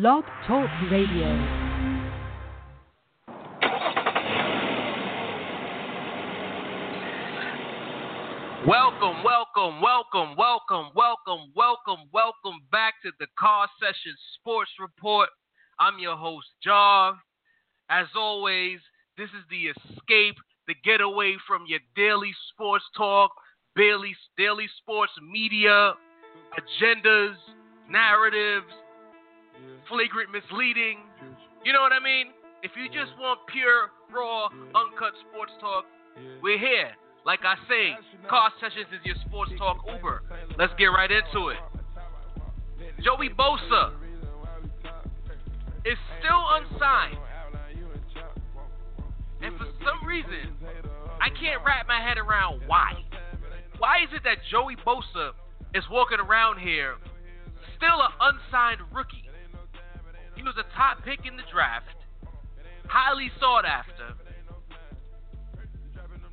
Blog Talk Radio. Welcome, welcome, welcome, welcome, welcome, welcome, welcome back to the Car Session Sports Report. I'm your host, Jar. As always, this is the escape, the getaway from your daily sports talk, daily, daily sports media, agendas, narratives, flagrant misleading. You know what I mean? If you just want pure, raw, uncut sports talk, we're here. Like I say, Car Sessions is your sports talk Uber. Let's get right into it. Joey Bosa is still unsigned. And for some reason, I can't wrap my head around why. Why is it that Joey Bosa is walking around here still an unsigned rookie? He was a top pick in the draft, highly sought after.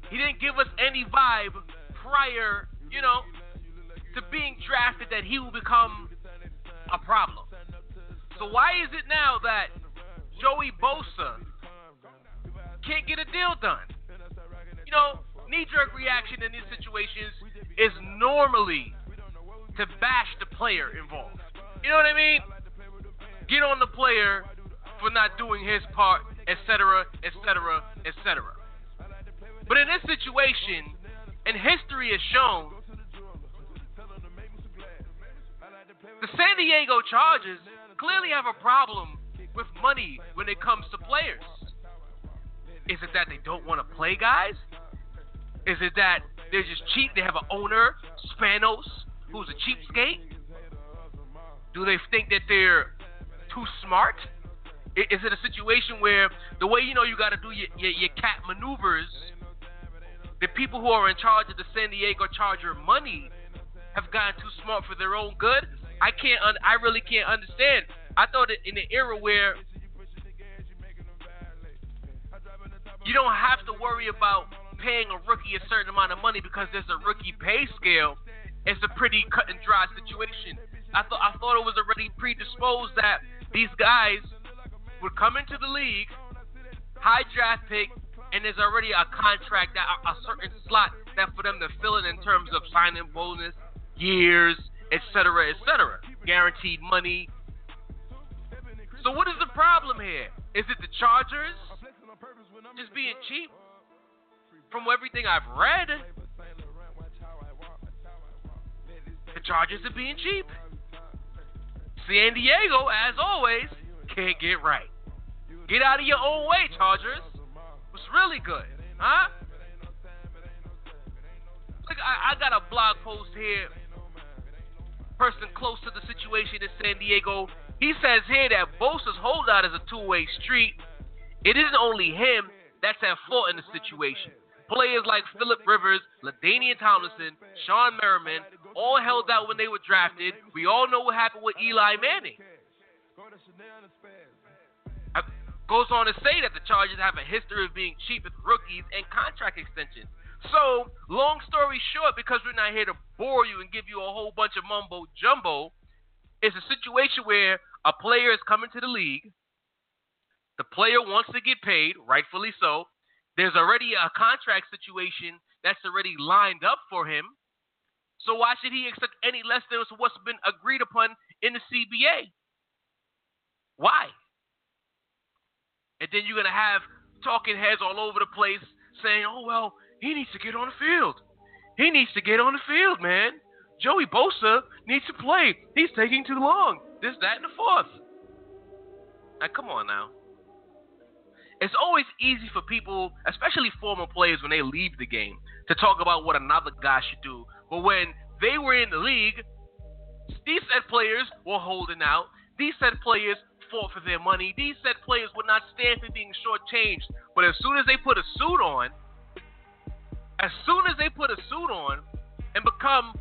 He didn't give us any vibe prior, you know, to being drafted that he will become a problem. So why is it now that Joey Bosa can't get a deal done? You know, knee-jerk reaction in these situations is normally to bash the player involved. You know what I mean? Get on the player for not doing his part, etc., etc., etc. But in this situation, and history has shown, the San Diego Chargers clearly have a problem with money when it comes to players. Is it that they don't want to play guys? Is it that they're just cheap? They have an owner, Spanos, who's a cheapskate? Do they think that they're too smart? Is it a situation where the way you know you got to do your, your, your cat maneuvers, the people who are in charge of the San Diego Charger money have gotten too smart for their own good? I can't. Un- I really can't understand. I thought that in an era where you don't have to worry about paying a rookie a certain amount of money because there's a rookie pay scale. It's a pretty cut and dry situation. I thought I thought it was already predisposed that these guys would come into the league, high draft pick, and there's already a contract that a, a certain slot that for them to fill in in terms of signing bonus, years, etc., etc., guaranteed money. So what is the problem here? Is it the Chargers just being cheap? From everything I've read, the Chargers are being cheap. San Diego, as always, can't get right. Get out of your own way, Chargers. Was really good, huh? Look, I, I got a blog post here. Person close to the situation in San Diego. He says here that Bosa's holdout is a two-way street. It isn't only him that's at fault in the situation. Players like Philip Rivers, LaDainian Tomlinson, Shawne Merriman, all held out when they were drafted. We all know what happened with Eli Manning. Uh, goes on to say that the Chargers have a history of being cheap with rookies and contract extensions. So, long story short, because we're not here to bore you and give you a whole bunch of mumbo jumbo, it's a situation where a player is coming to the league. The player wants to get paid, rightfully so. There's already a contract situation that's already lined up for him. So why should he accept any less than what's been agreed upon in the CBA? Why? And then you're gonna have talking heads all over the place saying, "Oh well, he needs to get on the field. He needs to get on the field, man. Joey Bosa needs to play. He's taking too long. This, that, and the fourth. Now, come on now. It's always easy for people, especially former players, when they leave the game, to talk about what another guy should do. But when they were in the league, these said players were holding out. These said players fought for their money. These said players would not stand for being shortchanged. But as soon as they put a suit on, as soon as they put a suit on and become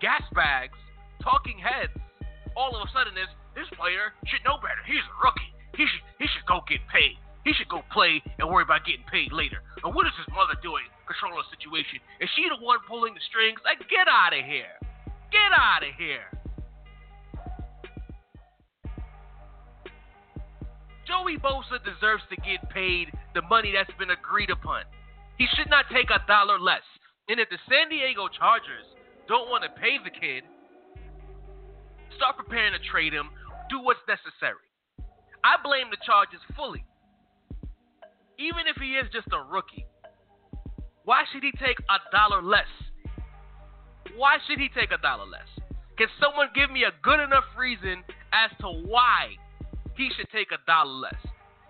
gas bags, talking heads, all of a sudden this this player should know better. He's a rookie. He should he should go get paid. He should go play and worry about getting paid later. And what is his mother doing? Controlling the situation. Is she the one pulling the strings? Like, get out of here. Get out of here. Joey Bosa deserves to get paid the money that's been agreed upon. He should not take a dollar less. And if the San Diego Chargers don't want to pay the kid, start preparing to trade him, do what's necessary. I blame the Chargers fully. Even if he is just a rookie, why should he take a dollar less? Why should he take a dollar less? Can someone give me a good enough reason as to why he should take a dollar less?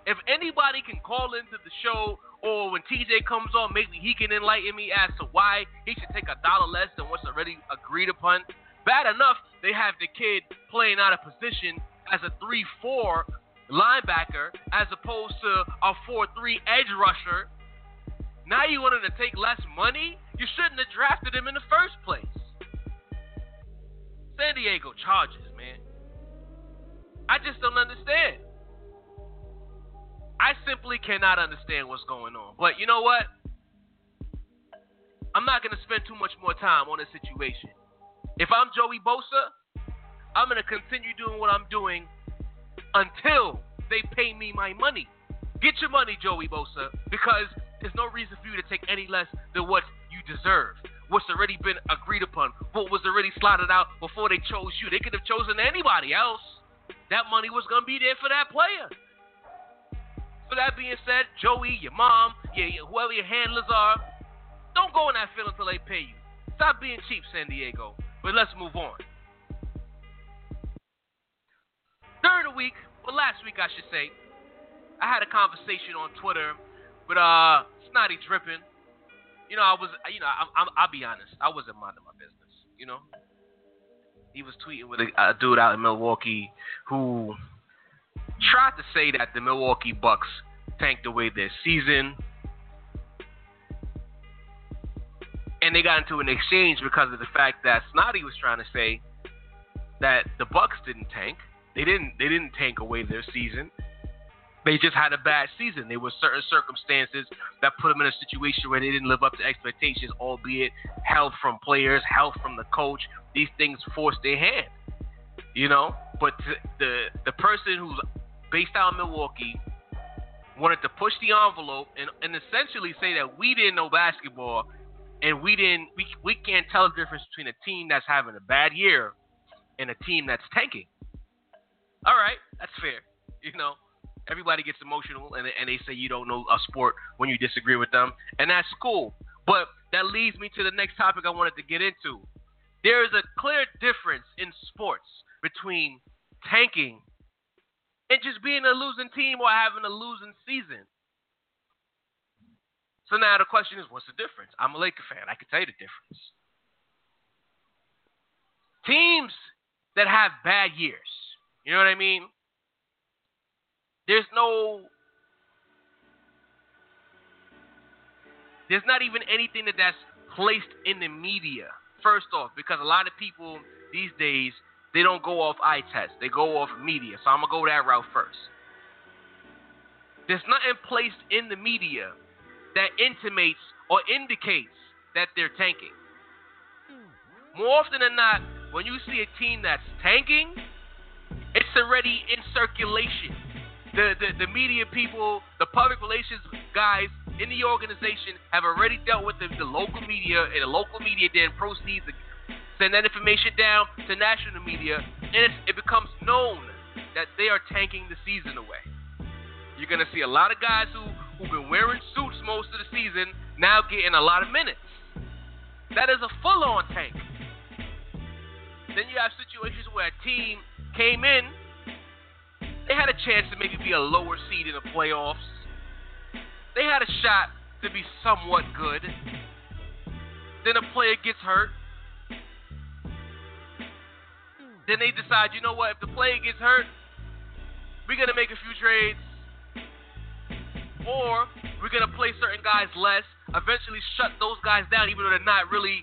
If anybody can call into the show or when TJ comes on, maybe he can enlighten me as to why he should take a dollar less than what's already agreed upon. Bad enough they have the kid playing out of position as a 3 4 linebacker as opposed to a 4 3 edge rusher. Now you want him to take less money? You shouldn't have drafted him in the first place. San Diego Chargers, man. I just don't understand. I simply cannot understand what's going on. But you know what? I'm not going to spend too much more time on this situation. If I'm Joey Bosa, I'm going to continue doing what I'm doing until they pay me my money. Get your money, Joey Bosa, because there's no reason for you to take any less than what you deserve what's already been agreed upon, what was already slotted out before they chose you. They could have chosen anybody else. That money was going to be there for that player. So that being said, Joey, your mom, your, whoever your handlers are, don't go in that field until they pay you. Stop being cheap, San Diego. But let's move on. During the week, well, last week I should say, I had a conversation on Twitter with uh Snotty Drippin you know, I was, you know, I'm, I'm, I'll be honest, I wasn't minding my business. You know, he was tweeting with a, a dude out in Milwaukee who tried to say that the Milwaukee Bucks tanked away their season. And they got into an exchange because of the fact that Snotty was trying to say that the Bucks didn't tank. They didn't they didn't tank away their season. They just had a bad season. There were certain circumstances that put them in a situation where they didn't live up to expectations, albeit health from players, health from the coach. These things forced their hand, you know. But the the person who's based out in Milwaukee wanted to push the envelope and, and essentially say that we didn't know basketball and we didn't we, we can't tell the difference between a team that's having a bad year and a team that's tanking. All right, that's fair, you know everybody gets emotional and, and they say you don't know a sport when you disagree with them, and that's cool. But that leads me to the next topic I wanted to get into. There is a clear difference in sports between tanking and just being a losing team or having a losing season. So now the question is, what's the difference? I'm a Laker fan. I can tell you the difference. Teams that have bad years, you know what I mean? There's no there's not even anything that that's placed in the media. First off, because a lot of people these days they don't go off eye test, they go off media. So I'm gonna go that route first. There's nothing placed in the media that intimates or indicates that they're tanking. More often than not, when you see a team that's tanking, it's already in circulation the, the, the media people, the public relations guys in the organization have already dealt with the, the local media, and the local media then proceeds to send that information down to national media, and it becomes known that they are tanking the season away. You're going to see a lot of guys who, who've been wearing suits most of the season now getting a lot of minutes. That is a full on tank. Then you have situations where a team came in they had a chance to maybe be a lower seed in the playoffs. They had a shot to be somewhat good. Then a player gets hurt. Then they decide, you know what, if the player gets hurt, we're going to make a few trades. Or we're going to play certain guys less, eventually shut those guys down, even though they're not really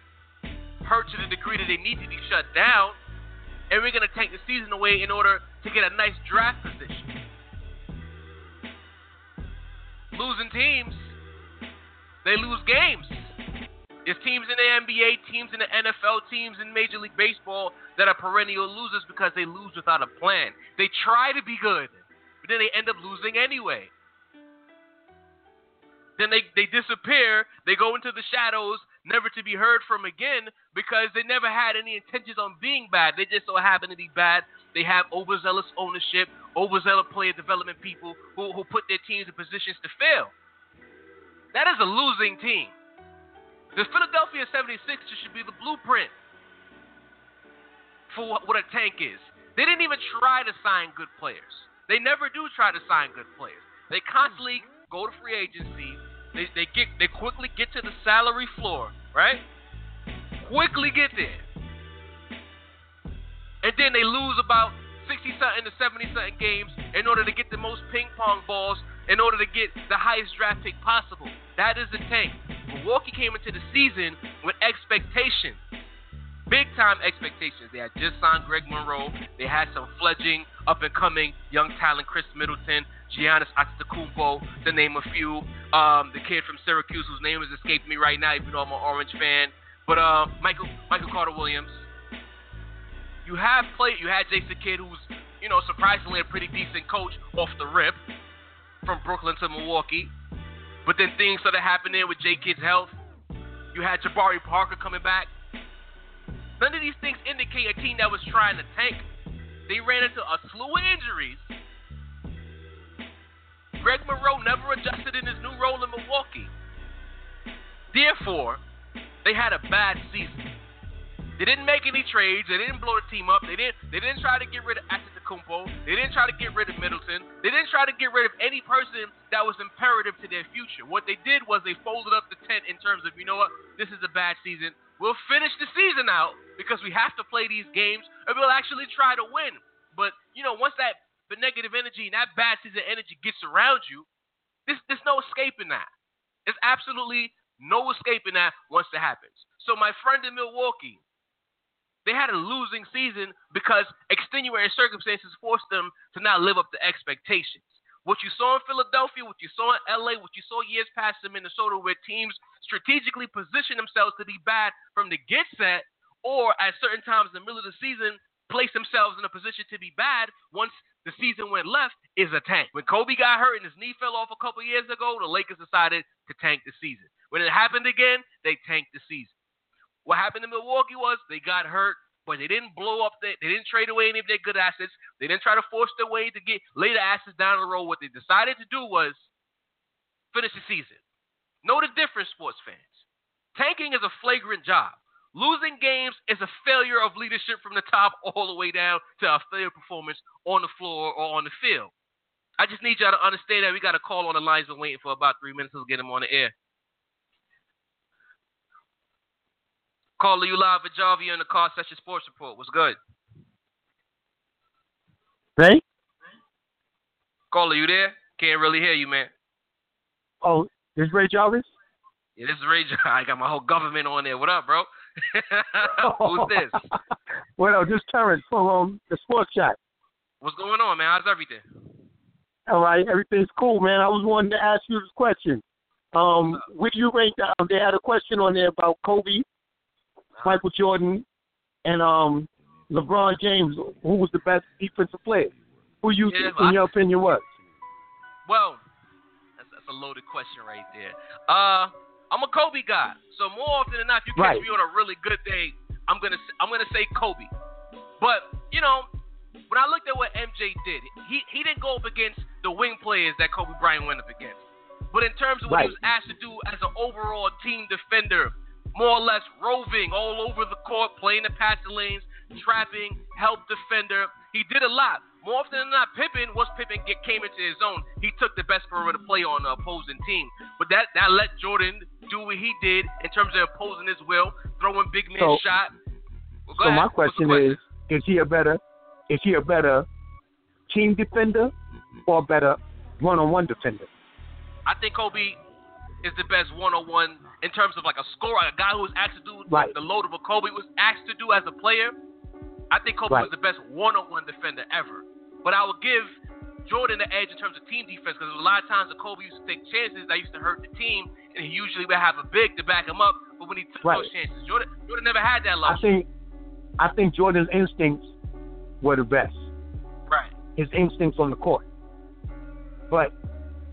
hurt to the degree that they need to be shut down. And we're going to take the season away in order to get a nice draft position. Losing teams, they lose games. There's teams in the NBA, teams in the NFL, teams in Major League Baseball that are perennial losers because they lose without a plan. They try to be good, but then they end up losing anyway. Then they, they disappear, they go into the shadows, never to be heard from again because they never had any intentions on being bad. They just so happen to be bad. They have overzealous ownership, overzealous player development people who, who put their teams in positions to fail. That is a losing team. The Philadelphia 76ers should be the blueprint for what a tank is. They didn't even try to sign good players. They never do try to sign good players. They constantly go to free agency. They, they get they quickly get to the salary floor, right? Quickly get there. And then they lose about 60 something to 70 something games in order to get the most ping pong balls in order to get the highest draft pick possible. That is the tank. Milwaukee came into the season with expectations. Big time expectations. They had just signed Greg Monroe. They had some fledgling, up and coming young talent, Khris Middleton, Giannis Antetokounmpo, to name a few. Um, the kid from Syracuse, whose name is escaping me right now, even though I'm an Orange fan. But uh, Michael Michael Carter Williams. You have played. You had Jason Kidd, who's you know surprisingly a pretty decent coach off the rip, from Brooklyn to Milwaukee. But then things started happening with J Kidd's health. You had Jabari Parker coming back. None of these things indicate a team that was trying to tank. They ran into a slew of injuries. Greg Monroe never adjusted in his new role in Milwaukee. Therefore, they had a bad season. They didn't make any trades. They didn't blow the team up. They didn't. They didn't try to get rid of Antetokounmpo. They didn't try to get rid of Middleton. They didn't try to get rid of any person that was imperative to their future. What they did was they folded up the tent in terms of, you know what, this is a bad season. We'll finish the season out because we have to play these games, and we'll actually try to win. But you know, once that the negative energy and that bad season energy gets around you, there's, there's no escaping that. There's absolutely no escaping that once it happens. So my friend in Milwaukee, they had a losing season because extenuating circumstances forced them to not live up to expectations. What you saw in Philadelphia, what you saw in LA, what you saw years past in Minnesota, where teams strategically position themselves to be bad from the get set, or at certain times in the middle of the season, place themselves in a position to be bad once the season went left, is a tank. When Kobe got hurt and his knee fell off a couple years ago, the Lakers decided to tank the season. When it happened again, they tanked the season. What happened in Milwaukee was they got hurt, but they didn't blow up. they didn't trade away any of their good assets. They didn't try to force their way to get lay the assets down the road. What they decided to do was finish the season. Know the difference, sports fans. Tanking is a flagrant job. Losing games is a failure of leadership from the top all the way down to a failure performance on the floor or on the field. I just need y'all to understand that we got a call on the lines. Been waiting for about three minutes. Let's get him on the air. Caller, you live at Jarvie in the Car Session Sports Report. What's good? Hey? Caller, you there? Can't really hear you, man. Oh, this is Ray Jarvis? Yeah, this is Ray Jarvis. I got my whole government on there. What up, bro? Who's this? well, this Terrence from um, the Sports Chat. What's going on, man? How's everything? All right, everything's cool, man. I was wanting to ask you this question. Um, would you rate? Um, they had a question on there about Kobe Michael Jordan, and um, LeBron James, who was the best defensive player? Who you, yeah, in your opinion, was? Well, that's, that's, a loaded question right there. Uh, I'm a Kobe guy, so more often than not, if you catch right. me on a really good day, I'm gonna I'm gonna say Kobe. But you know, when I looked at what MJ did, he he didn't go up against the wing players that Kobe Bryant went up against. But in terms of what right. he was asked to do as an overall team defender, more or less roving all over the court, playing the passing lanes, trapping, help defender. He did a lot. More often than not, Pippen, once Pippen get, came into his zone, he took the best perimeter play on the opposing team. But that, that let Jordan do what he did in terms of opposing his will, throwing big man so, shot. Well, so ahead. my question, question, is: Is he a better? Is he a better team defender or a better one-on-one defender? I think Kobe is the best one-on-one in terms of like a scorer, a guy who was asked to do right. the load of what Kobe was asked to do as a player. I think Kobe right. was the best one-on-one defender ever. But I would give Jordan the edge in terms of team defense because a lot of times the Kobe used to take chances that used to hurt the team, and he usually would have a big to back him up. But when he took right. those chances, Jordan, Jordan never had that luxury. I think, I think Jordan's instincts were the best. Right. His instincts on the court. But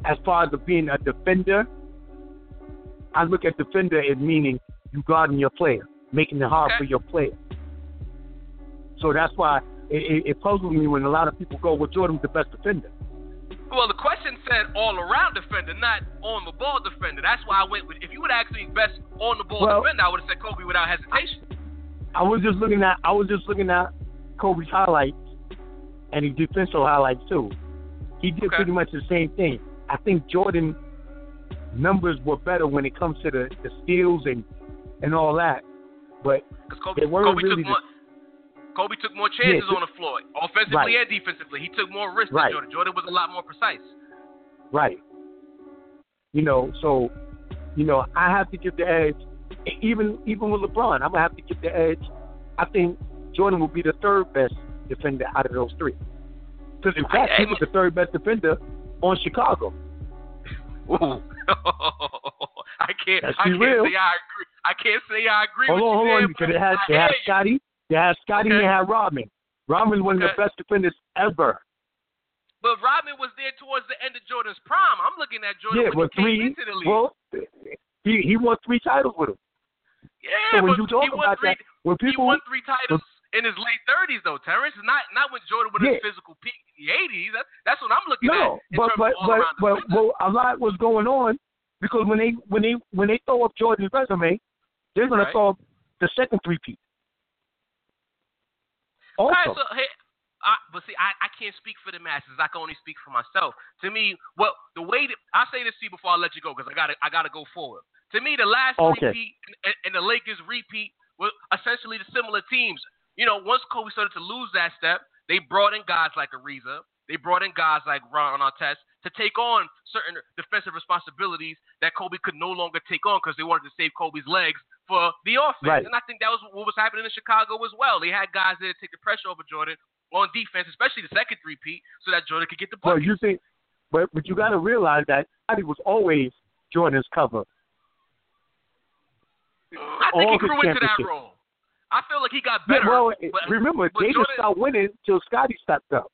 as far as being a defender, I look at defender as meaning you guarding your player, making it hard Okay. for your player. So that's why it, it, it puzzles me when a lot of people go, "Well, Jordan's the best defender." Well, the question said all around defender, not on the ball defender. That's why I went with. If you would ask me best on the ball Well- defender, I would have said Kobe without hesitation. I was just looking at I was just looking at Kobe's highlights and his defensive highlights too. He did Okay. pretty much the same thing. I think Jordan numbers were better when it comes to the, the steals and and all that. But Kobe, They weren't Kobe really took more. Kobe took more chances Yeah, on the floor, offensively Right. and defensively. He took more risks Right. than Jordan. Jordan was a lot more precise. right. You know, so you know, I have to give the edge even even with LeBron, I'm gonna have to give the edge. I think Jordan will be the third best defender out of those three. Because in fact, he was the third best defender on Chicago. Ooh. I can't. Let's I can't real. say I agree. I can't say I agree Hold with on, hold on, there, because but they had I had. Scottie, they had Scottie, and Okay. had Rodman. Rodman's one of the best defenders ever. But Rodman was there towards the end of Jordan's prime. I'm looking at Jordan Yeah, when but he came three. into the league. Well, he he won three titles with him. yeah, so when but you talk he won about three. that, when people, he won three titles in his late 30s, though, Terrence. Not not when Jordan was Yeah. his physical peak in the 80s. That, that's what I'm looking no, at. in but but but but well, a lot was going on because when they when they when they throw up Jordan's resume, they're gonna Right. throw up the second three peat. Right, so hey, I, but see, I, I can't speak for the masses. I can only speak for myself. To me, well, the way that I say this to you before I let you go, because I gotta I gotta go forward. To me, the last Okay. repeat and, and the Lakers repeat were essentially the similar teams. You know, once Kobe started to lose that step, they brought in guys like Ariza. They brought in guys like Ron Artest to take on certain defensive responsibilities that Kobe could no longer take on because they wanted to save Kobe's legs for the offense. Right. And I think that was what was happening in Chicago as well. They had guys there to take the pressure over Jordan on defense, especially the second three-peat, so that Jordan could get the well, bucket. you think, but but you got to realize that Scottie was always Jordan's cover. I think all he grew into that role. I feel like he got Yeah, better. well, but- remember but they didn't Jordan- start winning till Scottie stepped up.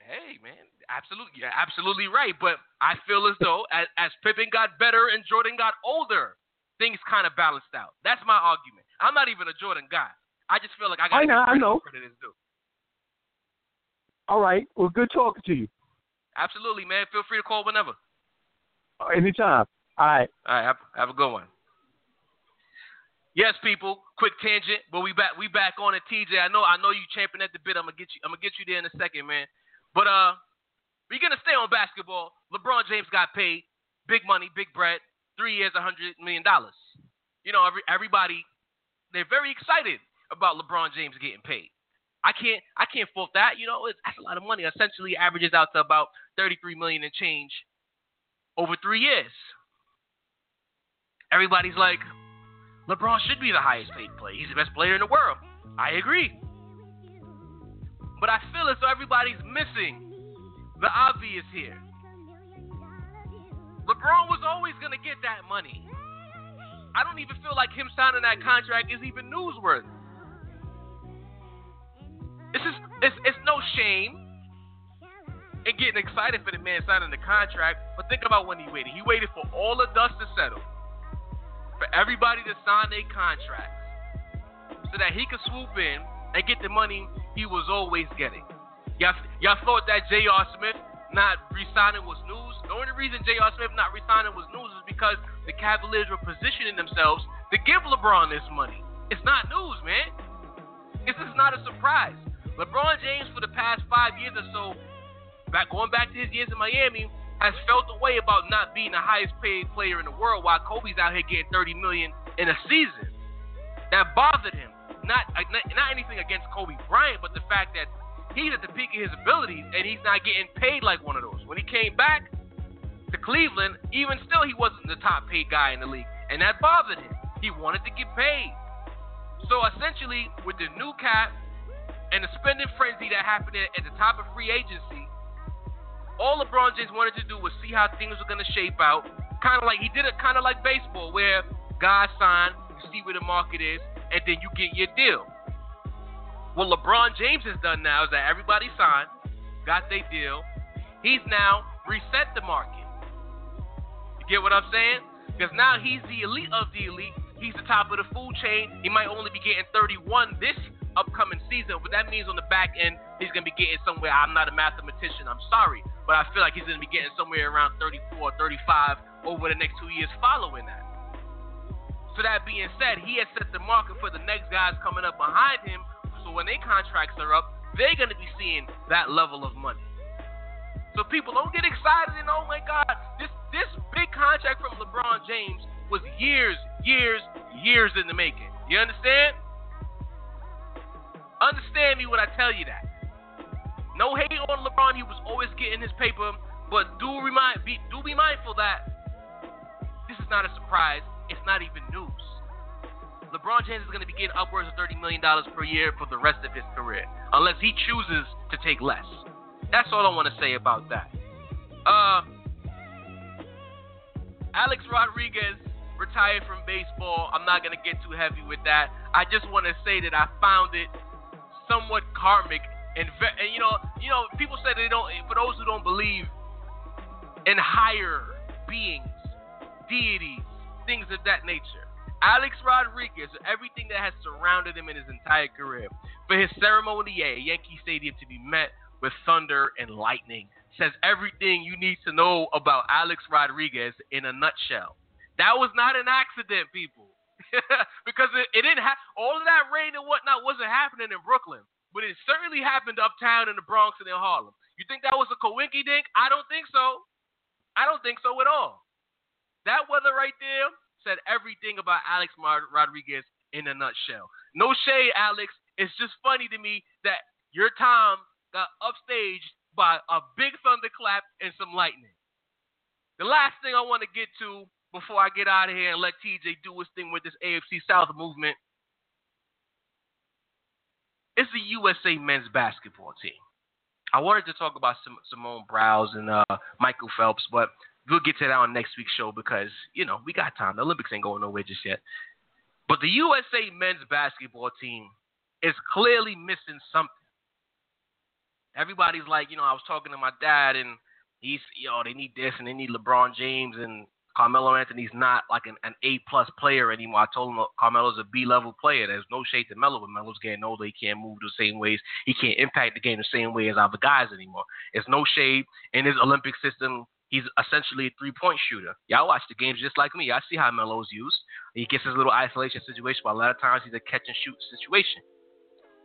Hey man, absolutely, you're absolutely right. But I feel as though as, as Pippen got better and Jordan got older, things kind of balanced out. That's my argument. I'm not even a Jordan guy. I just feel like I got I know, I know. credit is due. All right, well, good talking to you. Absolutely, man. Feel free to call whenever. Uh, Anytime. All right. All right, have, have a good one. Yes, people. Quick tangent, but we back. We back on it, TJ. I know. I know you champing at the bit. I'm gonna get you. I'm gonna get you there in a second, man. But uh, we're gonna stay on basketball. LeBron James got paid big money, big bread, three years, a hundred million dollars. You know, every everybody they're very excited about LeBron James getting paid. I can't. I can't fault that. You know, it's, that's a lot of money. Essentially, averages out to about 33 million and change over three years. Everybody's like, LeBron should be the highest paid player. He's the best player in the world. I agree. But I feel as though everybody's missing the obvious here. LeBron was always going to get that money. I don't even feel like him signing that contract is even newsworthy. It's just, it's, it's no shame in getting excited for the man signing the contract, but think about when he waited. He waited for all the dust to settle, for everybody to sign their contracts, so that he could swoop in and get the money he was always getting. Y'all, y'all thought that J.R. Smith not re-signing was news? The only reason J.R. Smith not re-signing was news is because the Cavaliers were positioning themselves to give LeBron this money. It's not news, man. This is not a surprise. LeBron James, for the past five years or so, back going back to his years in Miami, has felt the way about not being the highest paid player in the world, while Kobe's out here getting 30 million in a season. That bothered him. Not uh, not, not anything against Kobe Bryant, but the fact that he's at the peak of his abilities and he's not getting paid like one of those. When he came back to Cleveland, even still, he wasn't the top paid guy in the league, and that bothered him. He wanted to get paid. So essentially, with the new cap and the spending frenzy that happened at, the top of free agency, all LeBron James wanted to do was see how things were going to shape out. Kind of like he did it, kind of like baseball, where guys sign, you see where the market is, and then you get your deal. What LeBron James has done now is that everybody signed, got their deal. He's now reset the market. You get what I'm saying? Because now he's the elite of the elite. He's the top of the food chain. He might only be getting 31 this upcoming season, but that means on the back end, he's going to be getting somewhere. I'm not a mathematician, I'm sorry, but I feel like he's going to be getting somewhere around 34, 35 over the next two years following that. So that being said, he has set the market for the next guys coming up behind him. So when their contracts are up, they're going to be seeing that level of money. So people don't get excited and oh my God, this this big contract from LeBron James was years, years, years in the making. You understand? Understand me when I tell you that. No hate on LeBron, he was always getting his paper, but do remind be do be mindful that this is not a surprise. It's not even news. LeBron James is going to be getting upwards of $30 million per year for the rest of his career, unless he chooses to take less. That's all I want to say about that. Uh, Alex Rodriguez retired from baseball. I'm not going to get too heavy with that. I just want to say that I found it somewhat karmic and, and you know, you know, people say they don't. For those who don't believe in higher beings, deities, things of that nature. Alex Rodriguez, everything that has surrounded him in his entire career, for his ceremony at Yankee Stadium to be met with thunder and lightning, says everything you need to know about Alex Rodriguez in a nutshell. That was not an accident, people, because it, it didn't have all of that rain and whatnot wasn't happening in Brooklyn, but it certainly happened uptown in the Bronx and in Harlem. You think that was a coinky dink? I don't think so. I don't think so at all. That weather right there said everything about Alex Rodriguez in a nutshell. No shade, Alex. It's just funny to me that your time got upstaged by a big thunderclap and some lightning. The last thing I want to get to before I get out of here and let TJ do his thing with this AFC South movement is the USA men's basketball team. I wanted to talk about Simone Biles and uh, Michael Phelps, but we'll get to that on next week's show because you know we got time. The Olympics ain't going nowhere just yet. But the USA men's basketball team is clearly missing something. Everybody's like, you know, I was talking to my dad and he's, know, they need this and they need LeBron James and Carmelo Anthony's not like an, an A plus player anymore. I told him Carmelo's a B level player. There's no shade to Melo, but Melo's getting older. He can't move the same ways. He can't impact the game the same way as other guys anymore. It's no shade in his Olympic system he's essentially a three point shooter. Y'all watch the games just like me. I see how Melo's used. He gets his little isolation situation, but a lot of times he's a catch and shoot situation.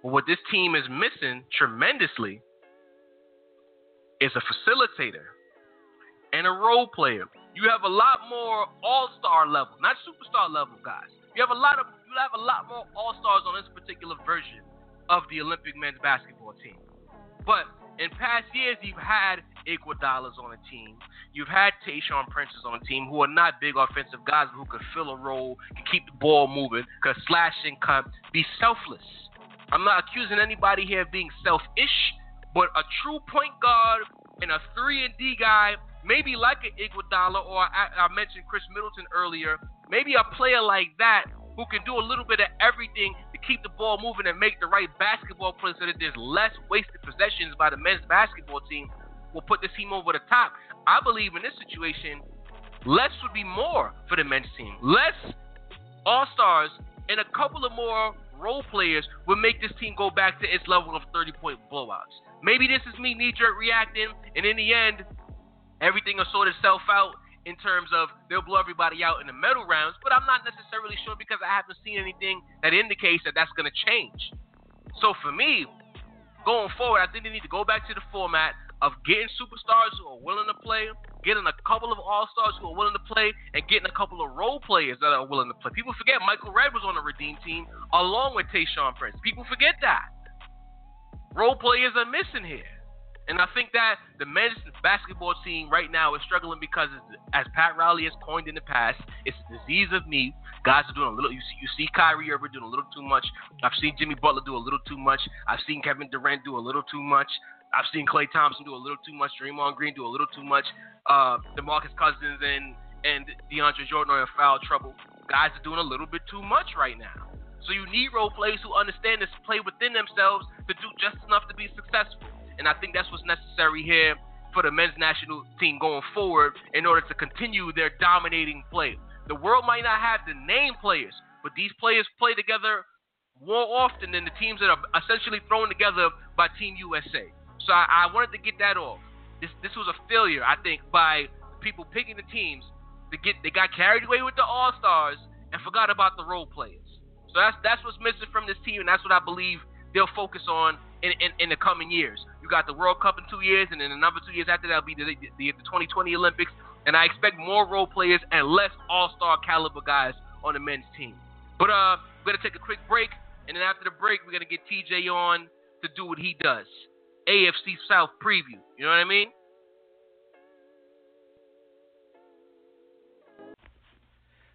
But what this team is missing tremendously is a facilitator and a role player. You have a lot more all star level, not superstar level guys. You have a lot of you have a lot more all stars on this particular version of the Olympic men's basketball team. But in past years, you've had Iguodala's on a team. You've had Tayshaun Prince's on a team who are not big offensive guys, but who could fill a role, can keep the ball moving, could slash and cut, be selfless. I'm not accusing anybody here of being selfish, but a true point guard and a three and D guy, maybe like an Iguodala or I, I mentioned Khris Middleton earlier, maybe a player like that who can do a little bit of everything to keep the ball moving and make the right basketball plays so that there's less wasted possessions by the men's basketball team will put this team over the top. I believe in this situation, less would be more for the men's team. Less all stars and a couple of more role players would make this team go back to its level of 30 point blowouts. Maybe this is me knee jerk reacting, and in the end, everything will sort itself out in terms of they'll blow everybody out in the medal rounds, but I'm not necessarily sure because I haven't seen anything that indicates that that's going to change. So for me, going forward, I think they need to go back to the format of getting superstars who are willing to play, getting a couple of all stars who are willing to play, and getting a couple of role players that are willing to play. People forget Michael Redd was on the Redeem team along with Tayshaun Prince. People forget that. Role players are missing here. And I think that the men's basketball team right now is struggling because, as Pat Riley has coined in the past, it's a disease of need. Guys are doing a little. You see, you see Kyrie Irving doing a little too much. I've seen Jimmy Butler do a little too much. I've seen Kevin Durant do a little too much. I've seen Klay Thompson do a little too much. Draymond Green do a little too much. Uh, DeMarcus Cousins and and DeAndre Jordan are in foul trouble. Guys are doing a little bit too much right now. So you need role players who understand this play within themselves to do just enough to be successful. And I think that's what's necessary here for the men's national team going forward in order to continue their dominating play. The world might not have the name players, but these players play together more often than the teams that are essentially thrown together by Team USA. So I, I wanted to get that off. This this was a failure, I think, by people picking the teams to get they got carried away with the All Stars and forgot about the role players. So that's that's what's missing from this team, and that's what I believe they'll focus on in, in, in the coming years. You got the World Cup in two years, and then another two years after that will be the, the, the 2020 Olympics. And I expect more role players and less All Star caliber guys on the men's team. But uh, we're gonna take a quick break, and then after the break, we're gonna get TJ on to do what he does. AFC South preview. You know what I mean?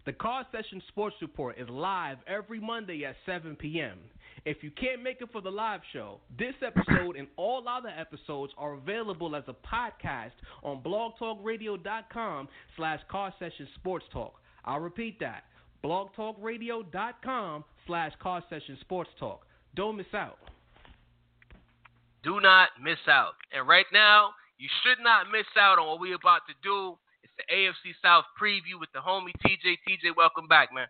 The Car Session Sports Report is live every Monday at 7 p.m. If you can't make it for the live show, this episode and all other episodes are available as a podcast on blogtalkradio.com slash car session sports talk. I'll repeat that. blogtalkradio.com slash car session sports talk. Don't miss out. Do not miss out. And right now, you should not miss out on what we're about to do the AFC South preview with the homie TJ. TJ, welcome back, man.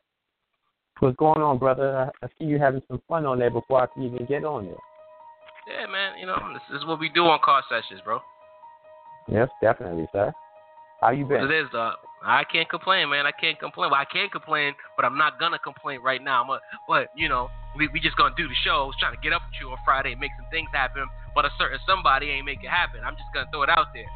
What's going on, brother? I see you having some fun on there before I can even get on there. Yeah, man. You know, this is what we do on car sessions, bro. Yes, definitely, sir. How you been? It is, dog. I can't complain, man. I can't complain. Well, I can't complain, but I'm not gonna complain right now. I'm a, but you know, we we just gonna do the show. Was trying to get up with you on Friday and make some things happen. But a certain somebody ain't make it happen. I'm just gonna throw it out there.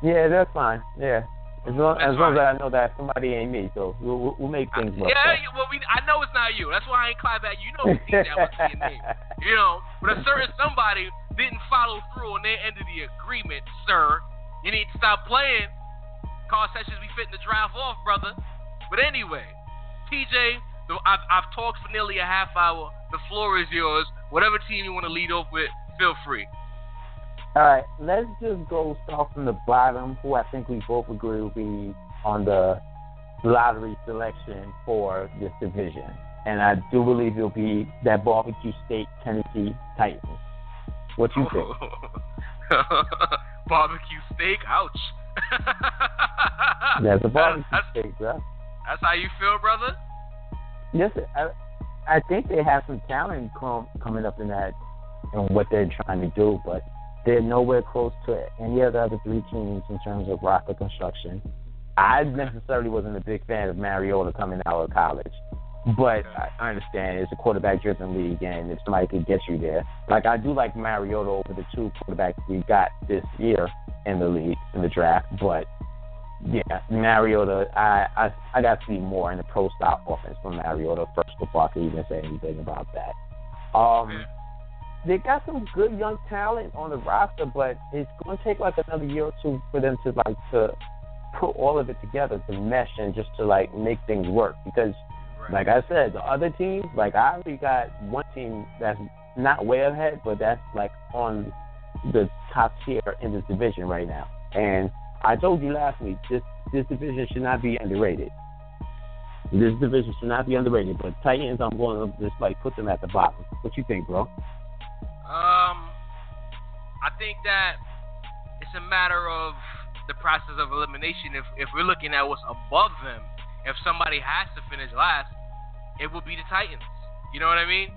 Yeah, that's fine. Yeah, as long, as long as I know that somebody ain't me, so we'll, we'll make things work. Yeah, out. well, we, I know it's not you. That's why I ain't clap at you. You know who that was being named. You know, but a certain somebody didn't follow through on their end of the agreement, sir. You need to stop playing. Car sessions be fitting to drive off, brother. But anyway, TJ, I've, I've talked for nearly a half hour. The floor is yours. Whatever team you want to lead off with, feel free. All right, let's just go start from the bottom. Who I think we both agree will be on the lottery selection for this division, and I do believe it'll be that barbecue steak Tennessee Titans. What you think? barbecue steak? Ouch. that's a barbecue that's, steak, bro. That's how you feel, brother? Yes, I, I think they have some talent com- coming up in that and what they're trying to do, but they're nowhere close to any of the other three teams in terms of roster construction. I necessarily wasn't a big fan of Mariota coming out of college, but I understand it's a quarterback-driven league, and if somebody could get you there, like I do like Mariota over the two quarterbacks we got this year in the league in the draft, but yeah, Mariota, I I, I got to see more in the pro style offense from Mariota first before I could even say anything about that. Um, they got some good young talent on the roster, but it's going to take like another year or two for them to like to put all of it together to mesh and just to like make things work. Because, right. like I said, the other teams, like I already got one team that's not way ahead, but that's like on the top tier in this division right now. And I told you last week, this this division should not be underrated. This division should not be underrated, but Titans, I'm going to just like put them at the bottom. What you think, bro? Um, I think that it's a matter of the process of elimination. If if we're looking at what's above them, if somebody has to finish last, it will be the Titans. You know what I mean?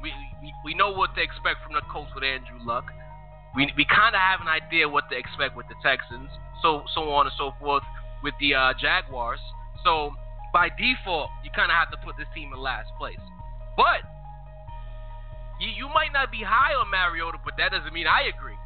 We we, we know what to expect from the Colts with Andrew Luck. We we kind of have an idea what to expect with the Texans. So so on and so forth with the uh, Jaguars. So by default, you kind of have to put this team in last place. But you, you might not be high on Mariota, but that doesn't mean I agree.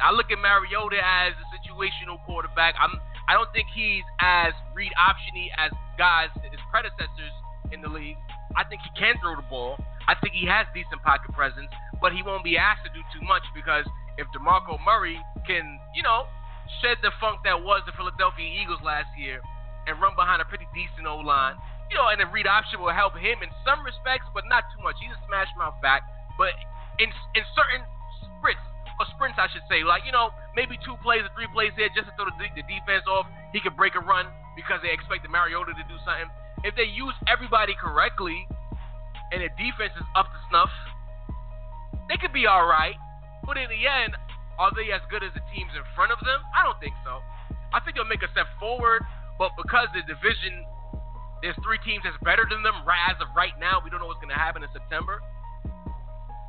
I look at Mariota as a situational quarterback. I'm I don't think he's as read optiony as guys his predecessors in the league. I think he can throw the ball. I think he has decent pocket presence, but he won't be asked to do too much because if DeMarco Murray can, you know, shed the funk that was the Philadelphia Eagles last year and run behind a pretty decent O line, you know, and the read option will help him in some respects, but not too much. He's a smash mouth back. But in in certain sprints or sprints, I should say, like you know, maybe two plays or three plays there just to throw the, the defense off. He could break a run because they expected Mariota to do something. If they use everybody correctly and the defense is up to snuff, they could be all right. But in the end, Are they as good as the teams in front of them? I don't think so. I think they'll make a step forward, but because the division, there's three teams that's better than them as of right now. We don't know what's going to happen in September.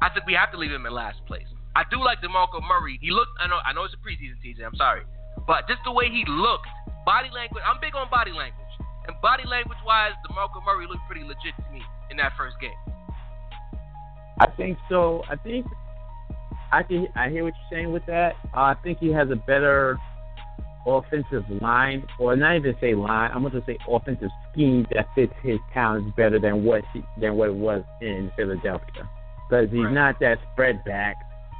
I think we have to leave him in last place. I do like DeMarco Murray. He looked. I know. I know it's a preseason, TJ. I'm sorry, but just the way he looked, body language. I'm big on body language, and body language wise, DeMarco Murray looked pretty legit to me in that first game. I think so. I think I can. I hear what you're saying with that. Uh, I think he has a better offensive line, or not even say line. I'm going to say offensive scheme that fits his talents better than what he, than what it was in Philadelphia because he's right. not that spread back.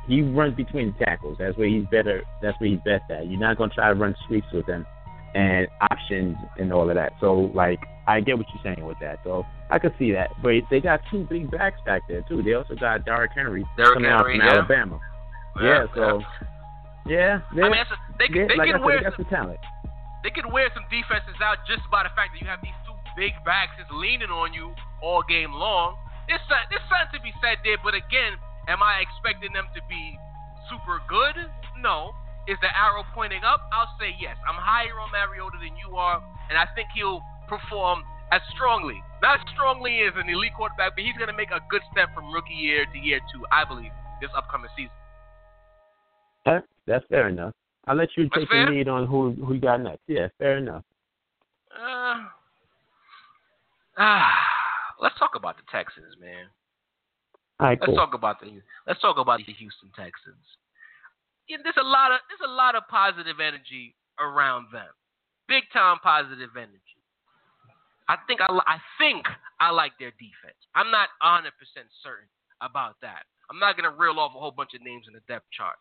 He runs between tackles. That's where he's better. That's where he's best at. You're not gonna try to run sweeps with him and options and all of that. So like, I get what you're saying with that. So I could see that. But they got two big backs back there too. They also got Derrick Henry Derrick coming Henry, out from yeah. Alabama. Yeah, Yeah. So yeah, I mean, that's a, they can, they like can I wear said, some, talent. they can wear some defenses out just by the fact that you have these two big backs that's leaning on you all game long. There's some- there's something to be said there, but again, am I expecting them to be super good? No. Is the arrow pointing up? I'll say yes. I'm higher on Mariota than you are, and I think he'll perform as strongly, not as strongly as an elite quarterback, but he's going to make a good step from rookie year to year two, I believe, this upcoming season. That, that's fair enough. I'll let you take the lead on who who you got next. Yeah, fair enough. Uh, ah, let's talk about the Texans, man. All right, Let's cool. talk about the let's talk about the Houston Texans. There's a lot of there's a lot of positive energy around them, big time positive energy. I think I, I think I like their defense. I'm not 100 percent certain about that. I'm not gonna reel off a whole bunch of names in the depth chart.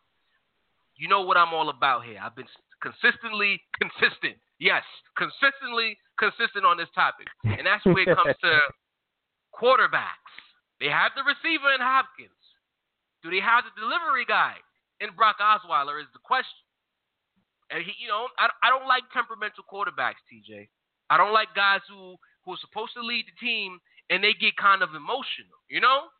You know what I'm all about here. I've been consistently consistent. Yes, consistently consistent on this topic, and that's where it comes to quarterbacks. They have the receiver in Hopkins. Do they have the delivery guy in Brock Osweiler? Is the question. And he, you know, I, I don't like temperamental quarterbacks, TJ. I don't like guys who who are supposed to lead the team and they get kind of emotional. You know,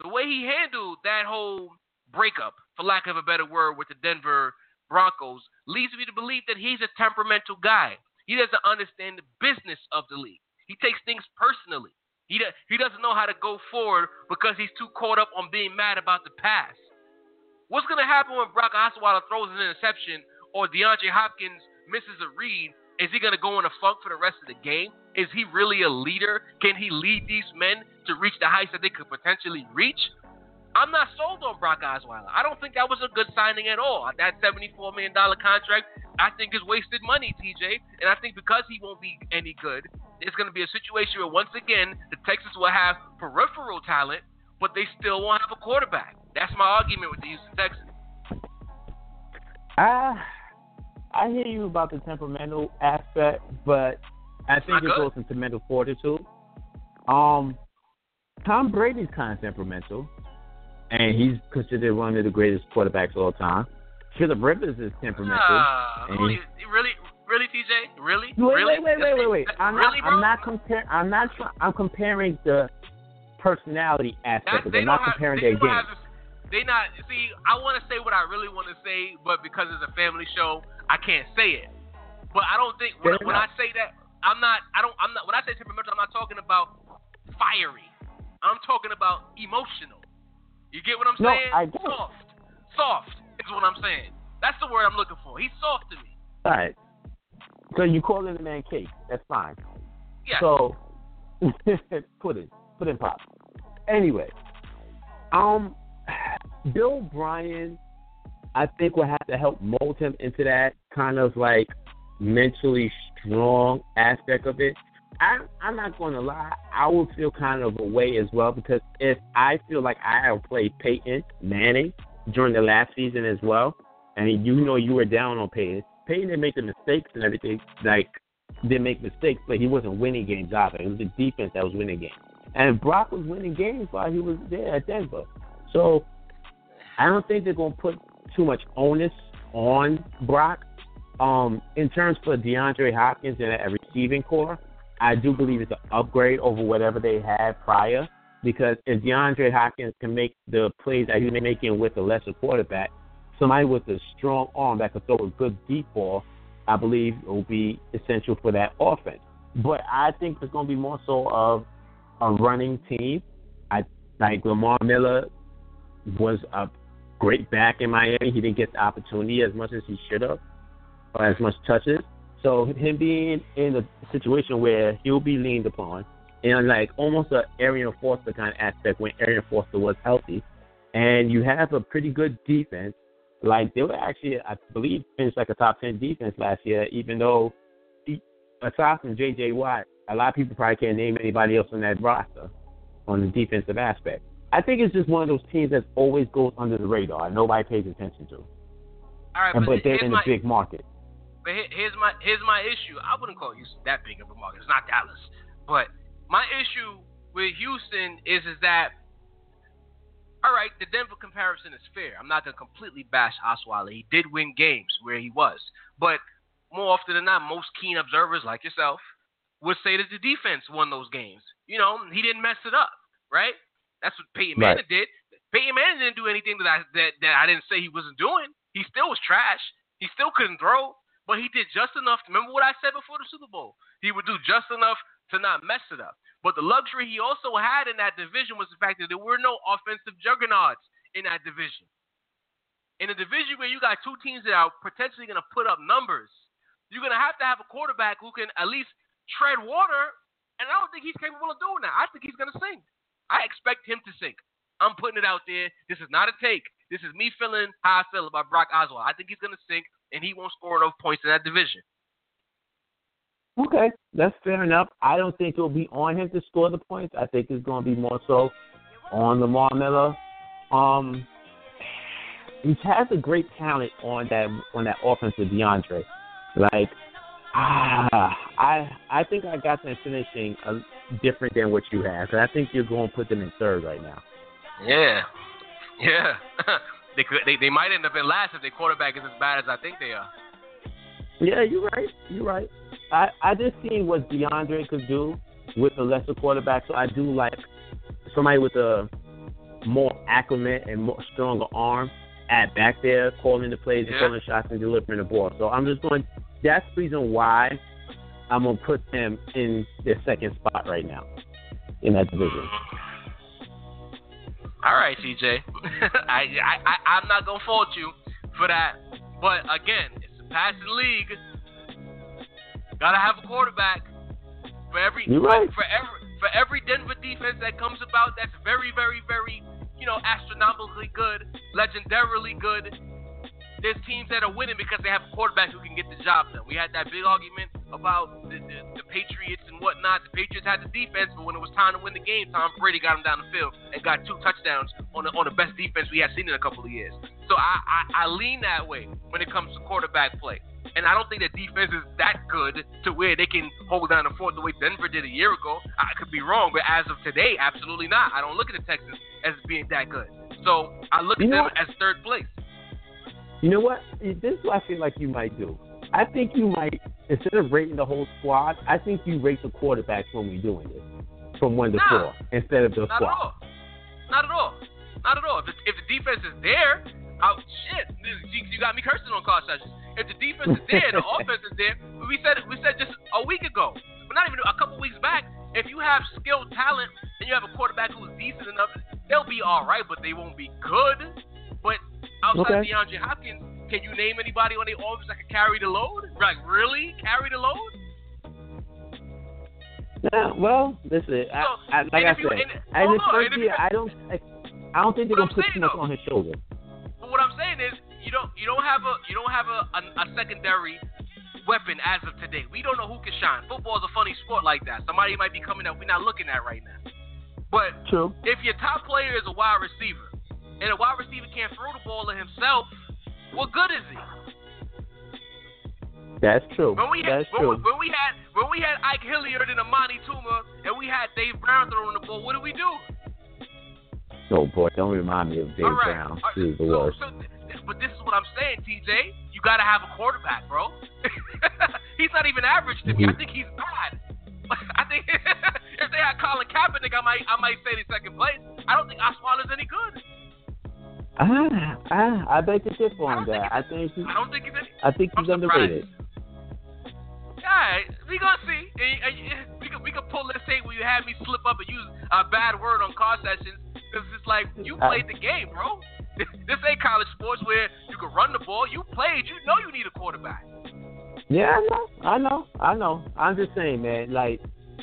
the way he handled that whole breakup, for lack of a better word, with the Denver Broncos leads me to believe that he's a temperamental guy. He doesn't understand the business of the league. He takes things personally. He do, he doesn't know how to go forward because he's too caught up on being mad about the past. What's gonna happen when Brock Osweiler throws an interception or DeAndre Hopkins misses a read? Is he gonna go in a funk for the rest of the game? Is he really a leader? Can he lead these men to reach the heights that they could potentially reach? I'm not sold on Brock Osweiler. I don't think that was a good signing at all. That $74 million contract, I think, is wasted money, TJ. And I think because he won't be any good, it's going to be a situation where, once again, the Texans will have peripheral talent, but they still won't have a quarterback. That's my argument with the Houston Texans. Ah, I hear you about the temperamental aspect, but I think it goes into mental fortitude. Um, Tom Brady's kind of temperamental, and he's considered one of the greatest quarterbacks of all time. Philip Rivers is temperamental. Really, really, really, TJ? Really? Wait, really? wait, wait, wait, wait, wait. I'm really, not. bro? I'm not comparing. I'm not. Try, I'm comparing the personality aspect That's, of they. I'm not have, comparing their game. they not see. I want to say what I really want to say, but because it's a family show, I can't say it. But I don't think when, when I say that, I'm not. I don't. I'm not. When I say temperamental, I'm not talking about fiery. I'm talking about emotional. You get what I'm No, saying? I get. Soft. Soft is what I'm saying. That's the word I'm looking for. He's soft to me. All right. So you call it a man cake. That's fine. Yeah. So put it, put in pop. Anyway, um, Bill O'Brien, I think will have to help mold him into that kind of like mentally strong aspect of it. I, I'm not going to lie. I will feel kind of a way as well because if I feel like I have played Peyton Manning during the last season as well, and you know you were down on Peyton. Peyton didn't make the mistakes and everything. Like didn't make mistakes, but he wasn't winning games either. It was the defense that was winning games. And Brock was winning games while he was there at Denver. So I don't think they're gonna put too much onus on Brock. Um, in terms for DeAndre Hopkins and a receiving corps, I do believe it's an upgrade over whatever they had prior. Because if DeAndre Hopkins can make the plays that he's making with a lesser quarterback, somebody with a strong arm that could throw a good deep ball, I believe will be essential for that offense. But I think it's going to be more so of a running team. I like Lamar Miller was a great back in Miami. He didn't get the opportunity as much as he should have, or as much touches. So him being in a situation where he'll be leaned upon, and like almost a Arian Foster kind of aspect when Arian Foster was healthy, and you have a pretty good defense. Like they were actually, I believe, finished like a top ten defense last year, even though aside from J.J. Watt, a lot of people probably can't name anybody else on that roster on the defensive aspect. I think it's just one of those teams that always goes under the radar. Nobody pays attention to. All right, and, but, but they're in my, a big market. But here's my here's my issue. I wouldn't call Houston that big of a market. It's not Dallas, but my issue with Houston is is that all right, the Denver comparison is fair. I'm not gonna completely bash Osweiler. He did win games where he was, but more often than not, most keen observers like yourself would say that the defense won those games. You know, he didn't mess it up, right? That's what Peyton right. Manning did. Peyton Manning didn't do anything that I that, that I didn't say he wasn't doing. He still was trash. He still couldn't throw, but he did just enough. Remember what I said before the Super Bowl? He would do just enough to not mess it up. But the luxury he also had in that division was the fact that there were no offensive juggernauts in that division. In a division where you got two teams that are potentially going to put up numbers, you're going to have to have a quarterback who can at least tread water. And I don't think he's capable of doing that. I think he's going to sink. I expect him to sink. I'm putting it out there. This is not a take. This is me feeling how I feel about Brock Osweiler. I think he's going to sink, and he won't score enough points in that division. Okay, that's fair enough. I don't think it'll be on him to score the points. I think it's going to be more so on Lamar Miller. Um, he has a great talent on that on that offense with DeAndre. Like, ah, I I think I got them finishing a, different than what you have. And I think you're going to put them in third right now. Yeah, yeah. they could they they might end up in last if their quarterback is as bad as I think they are. Yeah, you're right. You're right. I I just seen what DeAndre could do with a lesser quarterback, so I do like somebody with a more acclimate and more stronger arm at back there, calling the plays and Yeah. calling shots and delivering the ball. So I'm just going. That's the reason why I'm gonna put them in their second spot right now in that division. All right, TJ. I, I I I'm not gonna fault you for that, but again, it's a passing league. Gotta have a quarterback for every You're right. for every for every Denver defense that comes about that's very very very you know astronomically good, legendarily good. There's teams that are winning because they have a quarterback who can get the job done. We had that big argument about the, the, the Patriots and whatnot. The Patriots had the defense, but when it was time to win the game, Tom Brady got him down the field and got two touchdowns on the, on the best defense we have seen in a couple of years. So I, I, I lean that way when it comes to quarterback play. And I don't think that defense is that good to where they can hold down the fort the way Denver did a year ago. I could be wrong, but as of today, absolutely not. I don't look at the Texans as being that good. So I look You at them what? as third place. You know what? This is what I feel like you might do. I think you might instead of rating the whole squad, I think you rate the quarterbacks when we're doing this from one to Nah. four instead of the Not at squad. all. Not at all. Not at all. If the, if the defense is there, oh shit, you, got me cursing on car sessions. If the defense is there, the offense is there. We said we said just a week ago, but not even a couple weeks back. If you have skilled talent and you have a quarterback who's decent enough, they'll be all right, but they won't be good. But outside Okay. of DeAndre Hopkins, can you name anybody on the offense that can carry the load? Like really carry the load? Yeah, well, listen, I, So, I, like I if you- said, and- in the on, first year, you- I don't, I, I don't think they're gonna put too much on his shoulder. What I'm saying is, you don't you don't have a you don't have a, a, a secondary weapon as of today. We don't know who can shine. Football is a funny sport like that. Somebody might be coming up we're not looking at right now. But True. if your top player is a wide receiver and a wide receiver can't throw the ball to himself, what good is he? That's true. When we had That's when, true. we- when we had when we had Ike Hilliard and Amani Toomer and we had Dave Brown throwing the ball, what did we do? Oh boy, don't remind me of Dave All right. Brown. All right. He's the so, worst. so but this is what I'm saying, TJ. You got to have a quarterback, bro. he's not even average to me. I Mhm. think he's bad. I think if they had Colin Kaepernick, I might I might say the second place. I don't think Osweiler's any good. Ah, ah, I beg to differ on that. I think he, I don't think he's. I think he's I'm underrated. Alright, we gonna see. And, and, and we can we can pull this tape where you had me slip up and use a bad word on car sessions because it's like you Uh, played the game, bro. this ain't college sports where you can run the ball. You played. You know you need a quarterback. Yeah, I know, I know, I know. I'm just saying, man. Like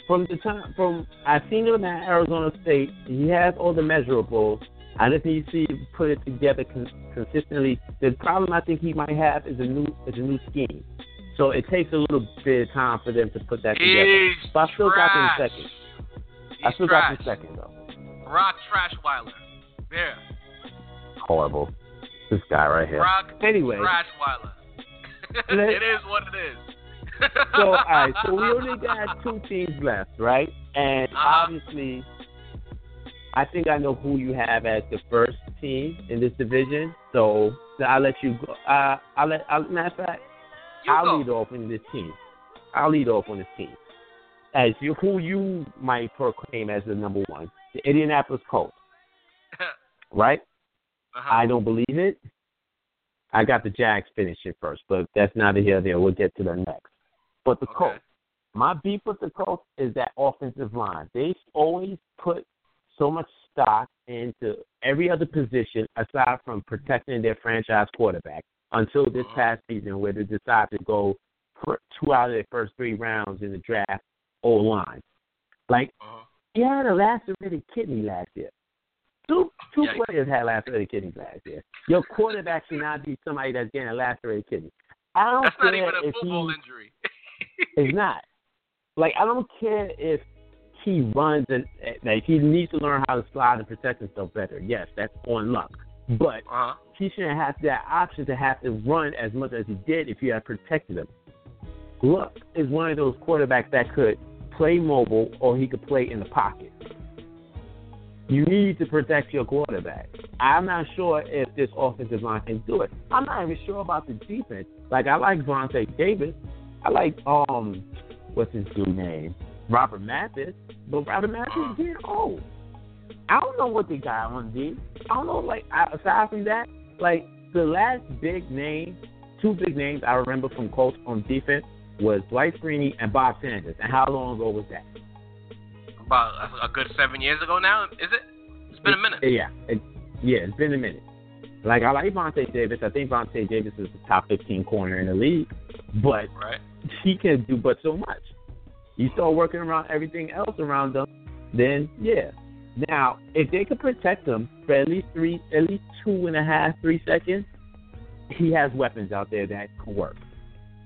from the time from I've seen him at Arizona State. He has all the measurables. I just need to see him put it together con- consistently. The problem I think he might have is a new is a new scheme. So it takes a little bit of time for them to put that together. But I still got trash. him second. I still trash. got him second though. Rock Trashweiler. There. Horrible. This guy right here. Rock Anyway. Trashweiler. Let- it is what it is. so all right, so we only got two teams left, right? And Uh-huh. obviously, I think I know who you have as the first team in this division. So, so I'll let you go. Uh, I'll let. I'll, matter of fact, You I'll go. lead off in this team. I'll lead off on this team as you who you might proclaim as the number one, the Indianapolis Colts, right? Uh-huh. I don't believe it. I got the Jags finishing first, but that's neither here nor there. We'll get to the next. But the Okay. Colts, my beef with the Colts is that offensive line. They always put so much stock into every other position aside from protecting their franchise quarterback until this past season where they decided to go two out of their first three rounds in the draft O line. Like Uh-huh. He had a lacerated kidney last year. Two two Yikes. players had lacerated kidneys last year. Your quarterback should not be somebody that's getting a lacerated kidney. I don't That's care not even a if football he injury. is not. Like I don't care if he runs and like he needs to learn how to slide and protect himself better. Yes, that's on Luck. But Uh-huh. he shouldn't have that option to have to run as much as he did if you had protected him. Luck is one of those quarterbacks that could play mobile or he could play in the pocket. You need to protect your quarterback. I'm not sure if this offensive line can do it. I'm not even sure about the defense. Like I like Vontae Davis. I like um what's his dude name? Robert Mathis. But Robert Mathis is getting old. I don't know what they got on D. I don't know. Like aside from that, like the last big name, two big names I remember from Colts on defense was Dwight Freeney and Bob Sanders. And how long ago was that? About a, good seven years ago now, is it? It's been a minute. Yeah, it, yeah, it's been a minute. Like I like Vontae Davis. I think Vontae Davis is the top 15 corner in the league, but Right. he can do but so much. You start working around everything else around them, then yeah. Now, if they could protect him for at least three, at least two and a half, three seconds, he has weapons out there that can work.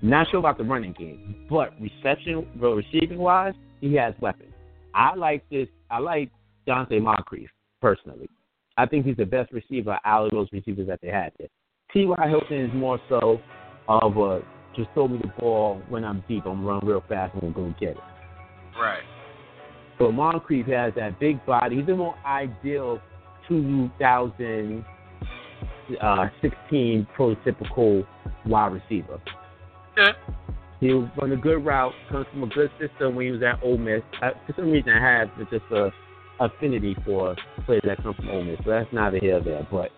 Not sure about the running game, but reception, receiving wise, he has weapons. I like this. I like Donte Moncrief personally. I think he's the best receiver out of those receivers that they had there. T.Y. Hilton is more so of a just throw me the ball when I'm deep. I'm run real fast and I'm going to get it. Right. But Moncrief has that big body. He's the more ideal 2016 prototypical wide receiver. Yeah. He'll run a good route, comes from a good system when he was at Ole Miss. I, for some reason, I have just a affinity for players that come from Ole Miss, so that's neither here nor there. But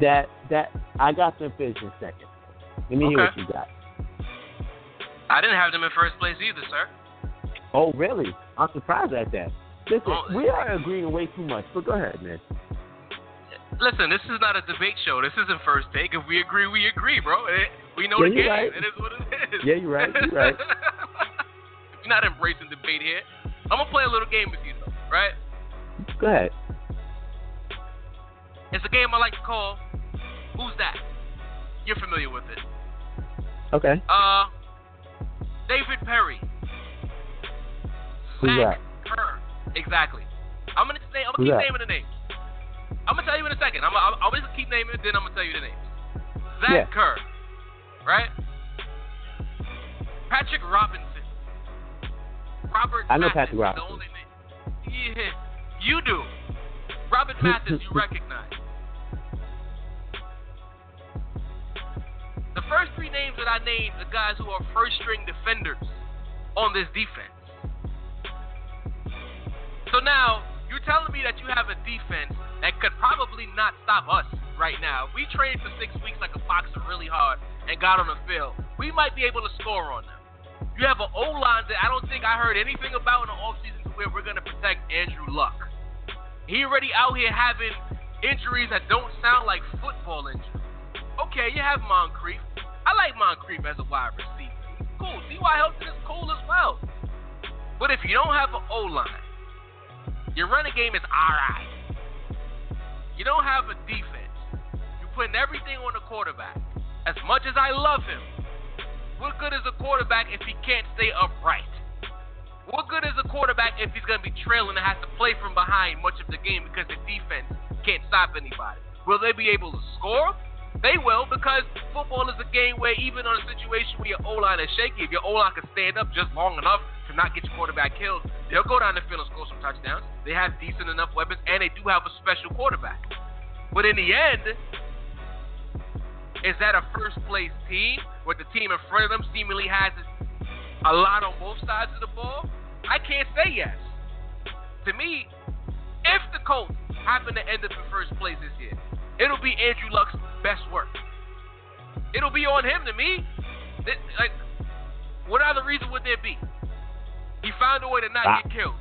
that that I got them finishing second. Let me hear what you got. I didn't have them in first place either, sir. Oh, really? I'm surprised at that. Listen, Oh. we are agreeing way too much, but go ahead, man. Listen, this is not a debate show. This isn't first take. If we agree, we agree, bro. It, we know Yeah, the you're game. right. It is what it is. Yeah, you're right, you're right. We're not embracing debate here. I'm gonna play a little game with you, though, right? Go ahead. It's a game I like to call Who's That? You're familiar with it. Okay. Uh, David Parry. Who's Zach Kerr. Exactly. I'm gonna say. I'm gonna keep that? naming the names. I'm gonna tell you in a second. I'm. I'm, I'm gonna keep naming it. Then I'm gonna tell you the names. Zach Yeah. Kerr. Right. Patrick Robinson. Robert. I know Mathis Patrick the Robinson. only name. Yeah, you do. Robert Mathis, you recognize. The first three names that I named are guys who are first string defenders on this defense. So now, you're telling me that you have a defense that could probably not stop us right now. If we trained for six weeks like a boxer really hard and got on the field, we might be able to score on them. You have an O line that I don't think I heard anything about in the offseason where we're going to protect Andrew Luck. He already out here having injuries that don't sound like football injuries. Okay, you have Moncrief. I like Moncrief as a wide receiver. Cool. T.Y. Hilton is cool as well. But if you don't have an O line, your running game is alright. You don't have a defense. You're putting everything on the quarterback. As much as I love him, what good is a quarterback if he can't stay upright? What good is a quarterback if he's going to be trailing and has to play from behind much of the game because the defense can't stop anybody? Will they be able to score? They will because football is a game where even on a situation where your O line is shaky, if your O line can stand up just long enough to not get your quarterback killed, they'll go down the field and score some touchdowns. They have decent enough weapons and they do have a special quarterback. But in the end, is that a first place team where the team in front of them seemingly has a lot on both sides of the ball? I can't say yes. To me, if the Colts happen to end up in first place this year, it'll be Andrew Luck's best work. It'll be on him to me. Like, what other reason would there be? He found a way to not ah. get killed.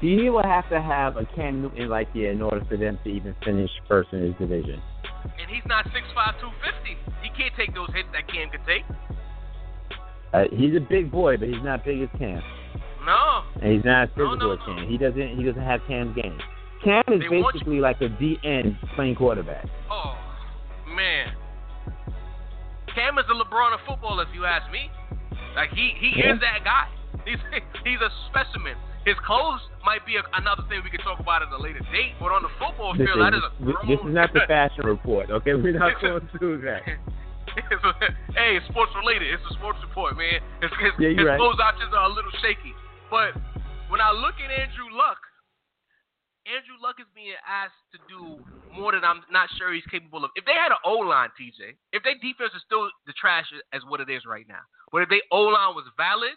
He will have to have a Cam Newton like here in order for them to even finish first in his division. And he's not 6'5", 250. He can't take those hits that Cam can take. Uh, he's a big boy, but he's not big as Cam. No. And he's not as physical no, no, as Cam. He doesn't. He doesn't have Cam's game. Cam is they basically like a DN playing quarterback. Oh man, Cam is the LeBron of football, if you ask me. Like he he yeah. is that guy. He's he's a specimen. His clothes might be a, another thing we can talk about at a later date, but on the football field, that is a this is not the fashion report. Okay, we're not going to do that. hey, it's sports related. It's a sports report, man. His, his, yeah, his right. clothes options are a little shaky. But when I look at Andrew Luck, Andrew Luck is being asked to do more than I'm not sure he's capable of. If they had an O line, TJ, if their defense is still the trash as what it is right now, but if their O line was valid,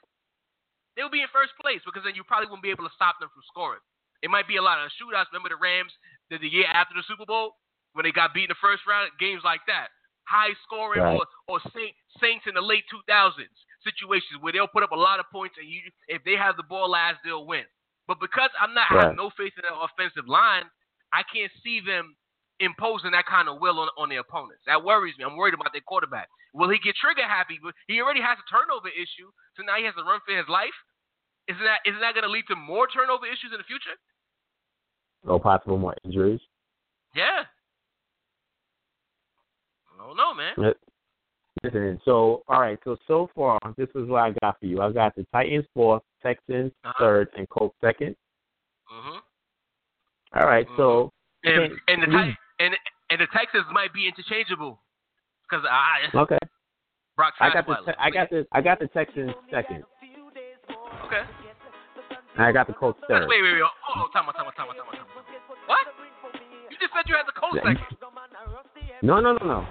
they would be in first place because then you probably wouldn't be able to stop them from scoring. It might be a lot of shootouts. Remember the Rams the, the year after the Super Bowl when they got beat in the first round? Games like that, high scoring right. or or Saints in the late 2000s situations where they'll put up a lot of points and you if they have the ball last they'll win. But because I'm not right. have no faith in the offensive line, I can't see them imposing that kind of will on, on their opponents. That worries me. I'm worried about their quarterback. Will he get trigger happy? He already has a turnover issue, so now he has to run for his life. Isn't that isn't that going to lead to more turnover issues in the future? No possible more injuries. Yeah. I don't know, man. Listen, so all right, so so far this is what I got for you. I got the Titans fourth, Texans uh-huh. third, and Colts 2nd Mhm. All right, mm-hmm. so and and the we, and and the Texans might be interchangeable because I okay. Brock I got the te- I got the I got the Texans second. Okay. And I got the Colts third. Wait, wait, wait. Oh, time out, time out, time out, time out. What? You just said you had the Colts second. No, no, no, no.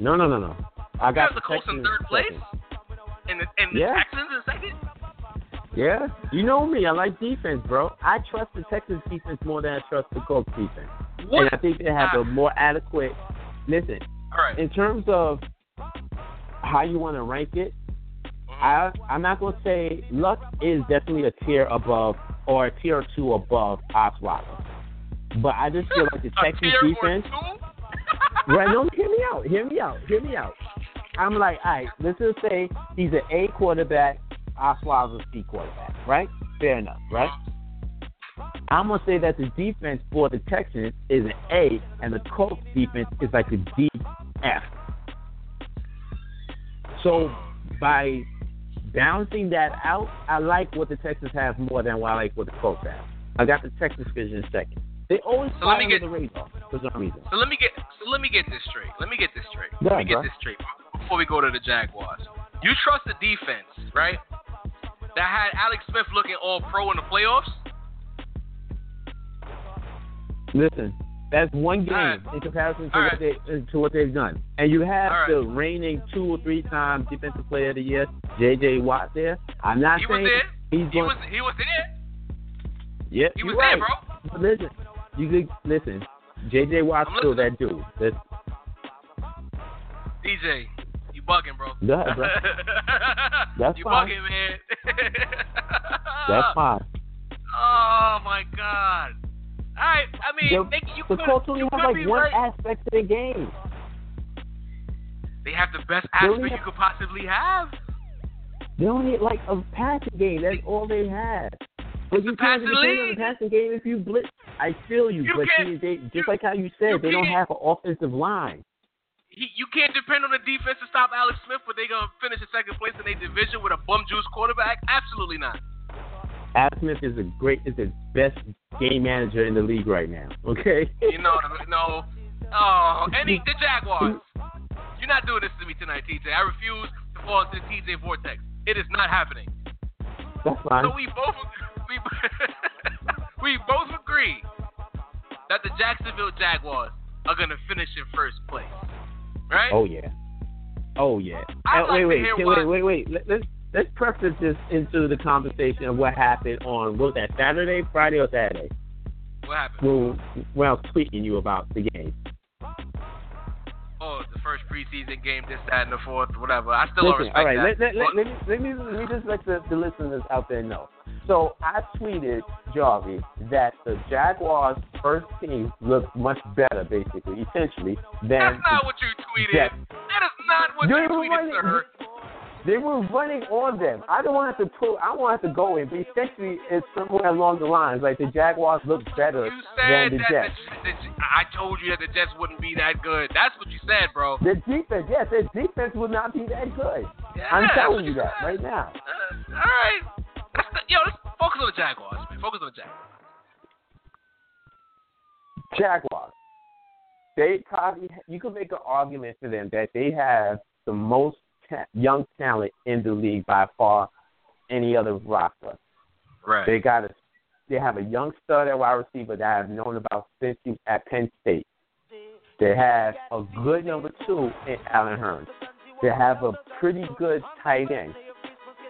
No, no, no, no. I got the, the Colts in third place. And the, and the yeah. Texans in second. Yeah, you know me. I like defense, bro. I trust the Texans defense more than I trust the Colts defense. What? And I think they have a more adequate. Listen, All right. in terms of how you want to rank it, mm-hmm. I I'm not gonna say Luck is definitely a tier above or a tier or two above Osweiler, but I just feel like the Texans defense. right? No, hear me out. Hear me out. Hear me out. I'm like, all right, let's just say he's an A quarterback Osweiler's C quarterback, right? Fair enough, right? I'm gonna say that the defense for the Texans is an A, and the Colts defense is like a D F. So by balancing that out, I like what the Texans have more than what I like what the Colts have. I got the Texans vision second. They always so fly under get, the radar for some reason. So let me get so let me get this straight. Let me get this straight. Yeah, let me get this straight before we go to the Jaguars. You trust the defense, right? that had Alex Smith looking all pro in the playoffs? Listen, that's one game right. in comparison to what, they, to what they've done. And you have right. the reigning two or three time defensive player of the year, J.J. Watt there. I'm not he saying was there. he's he going. Was, he was there. Yeah, he was right. there, bro. But listen, you could listen. J.J. Watt's still that dude. That's, DJ, you bugging, bro. Ahead, bro. That's you fine. bugging, man. that's fine. Oh my God. All right. I mean, The, they, you the could, Colts only have like one right. aspect of the game. They have the best aspect you could possibly have. They only like a passing game. That's all they have. But you can't depend on the passing game if you blitz. I feel you, You but see, they, just you- like how you said, you they don't have an offensive line. He, you can't depend on the defense to stop Alex Smith, but they're gonna finish in second place in their division with a bum juice quarterback? Absolutely not. Al Smith is a great, is the best game manager in the league right now. Okay. You know, no. Oh, any the Jaguars. You're not doing this to me tonight, TJ. I refuse to fall into the TJ vortex. It is not happening. That's fine. So we both we, we both agree that the Jacksonville Jaguars are gonna finish in first place, right? Oh yeah. Oh yeah. I'd like wait, wait, wait, wait, wait. Let, let's let's preface this into the conversation of what happened on what was that Saturday, Friday, or Saturday What happened? when when I was tweeting you about the game. Oh, the first preseason game, this, that, and the fourth, whatever. I still don't Listen, respect all right, that. let, let, let, me, let, me, let me just let the, the listeners out there know. So I tweeted, Jarvie, that the Jaguars' first team looked much better, basically, essentially, than That's not what you tweeted. Jets. That is not what They you tweeted, sir. They were running on them. I don't want to put. I want to go in, but essentially, it's somewhere along the lines like the Jaguars look better than the Jets. the, the, I told you that the Jets wouldn't be that good. That's what you said, bro. The defense, yes, their defense would not be that good. Yeah, I'm telling you that right now. Uh, all right. That's the, yo, let's focus on the Jaguars, man. Focus on the Jaguars. Jaguars. They probably you could make an argument for them that they have the most ta- young talent in the league by far any other roster. Right. They got a they have a young stud at wide receiver that I've known about since he was at Penn State. They have a good number two in Allen Hurns. They have a pretty good tight end.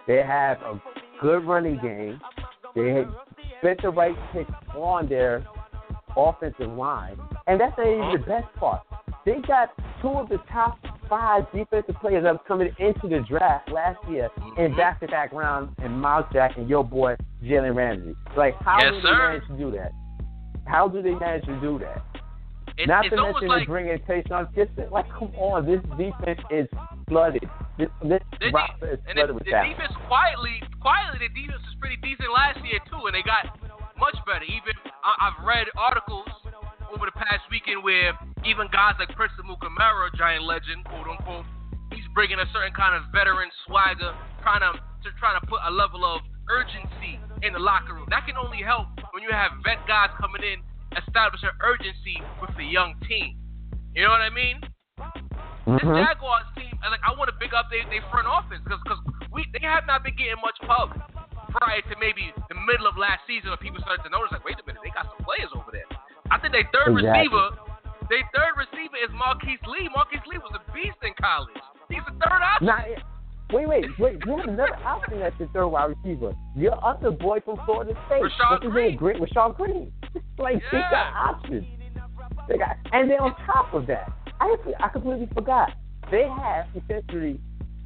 They have a good running game. They spent the right pick on their offensive line. And that's not even the best part. They got two of the top five defensive players that was coming into the draft last year in back to back rounds and Myles Jack and your boy Jalen Ramsey. Like how Yes, do they sir. manage to do that? How do they manage to do that? It, Not to mention like they bring in Tashaun. Just like, come on, this defense is flooded. This, this the, roster is and flooded the, with the talent. defense quietly, quietly, the defense was pretty decent last year too, and they got much better. Even I, I've read articles over the past weekend where even guys like Prince Amukamara, giant legend, quote unquote, he's bringing a certain kind of veteran swagger, trying to, to trying to put a level of urgency in the locker room. That can only help when you have vet guys coming in, establish an urgency with the young team. You know what I mean? This Mhm. Jaguars team, like I want to big up their, their front office because we they have not been getting much pub prior to maybe the middle of last season when people started to notice like, wait a minute, they got some players over there. I think their third Exactly. receiver, their third receiver is Marquise Lee. Marquise Lee was a beast in college. He's the third option. Wait, wait, wait. You have another option at your third wide receiver. Your other boy from Florida State. Rashad What's? Green. Rashad Greene. like they Yeah. got options. They got, and then on top of that, I I completely forgot. They have essentially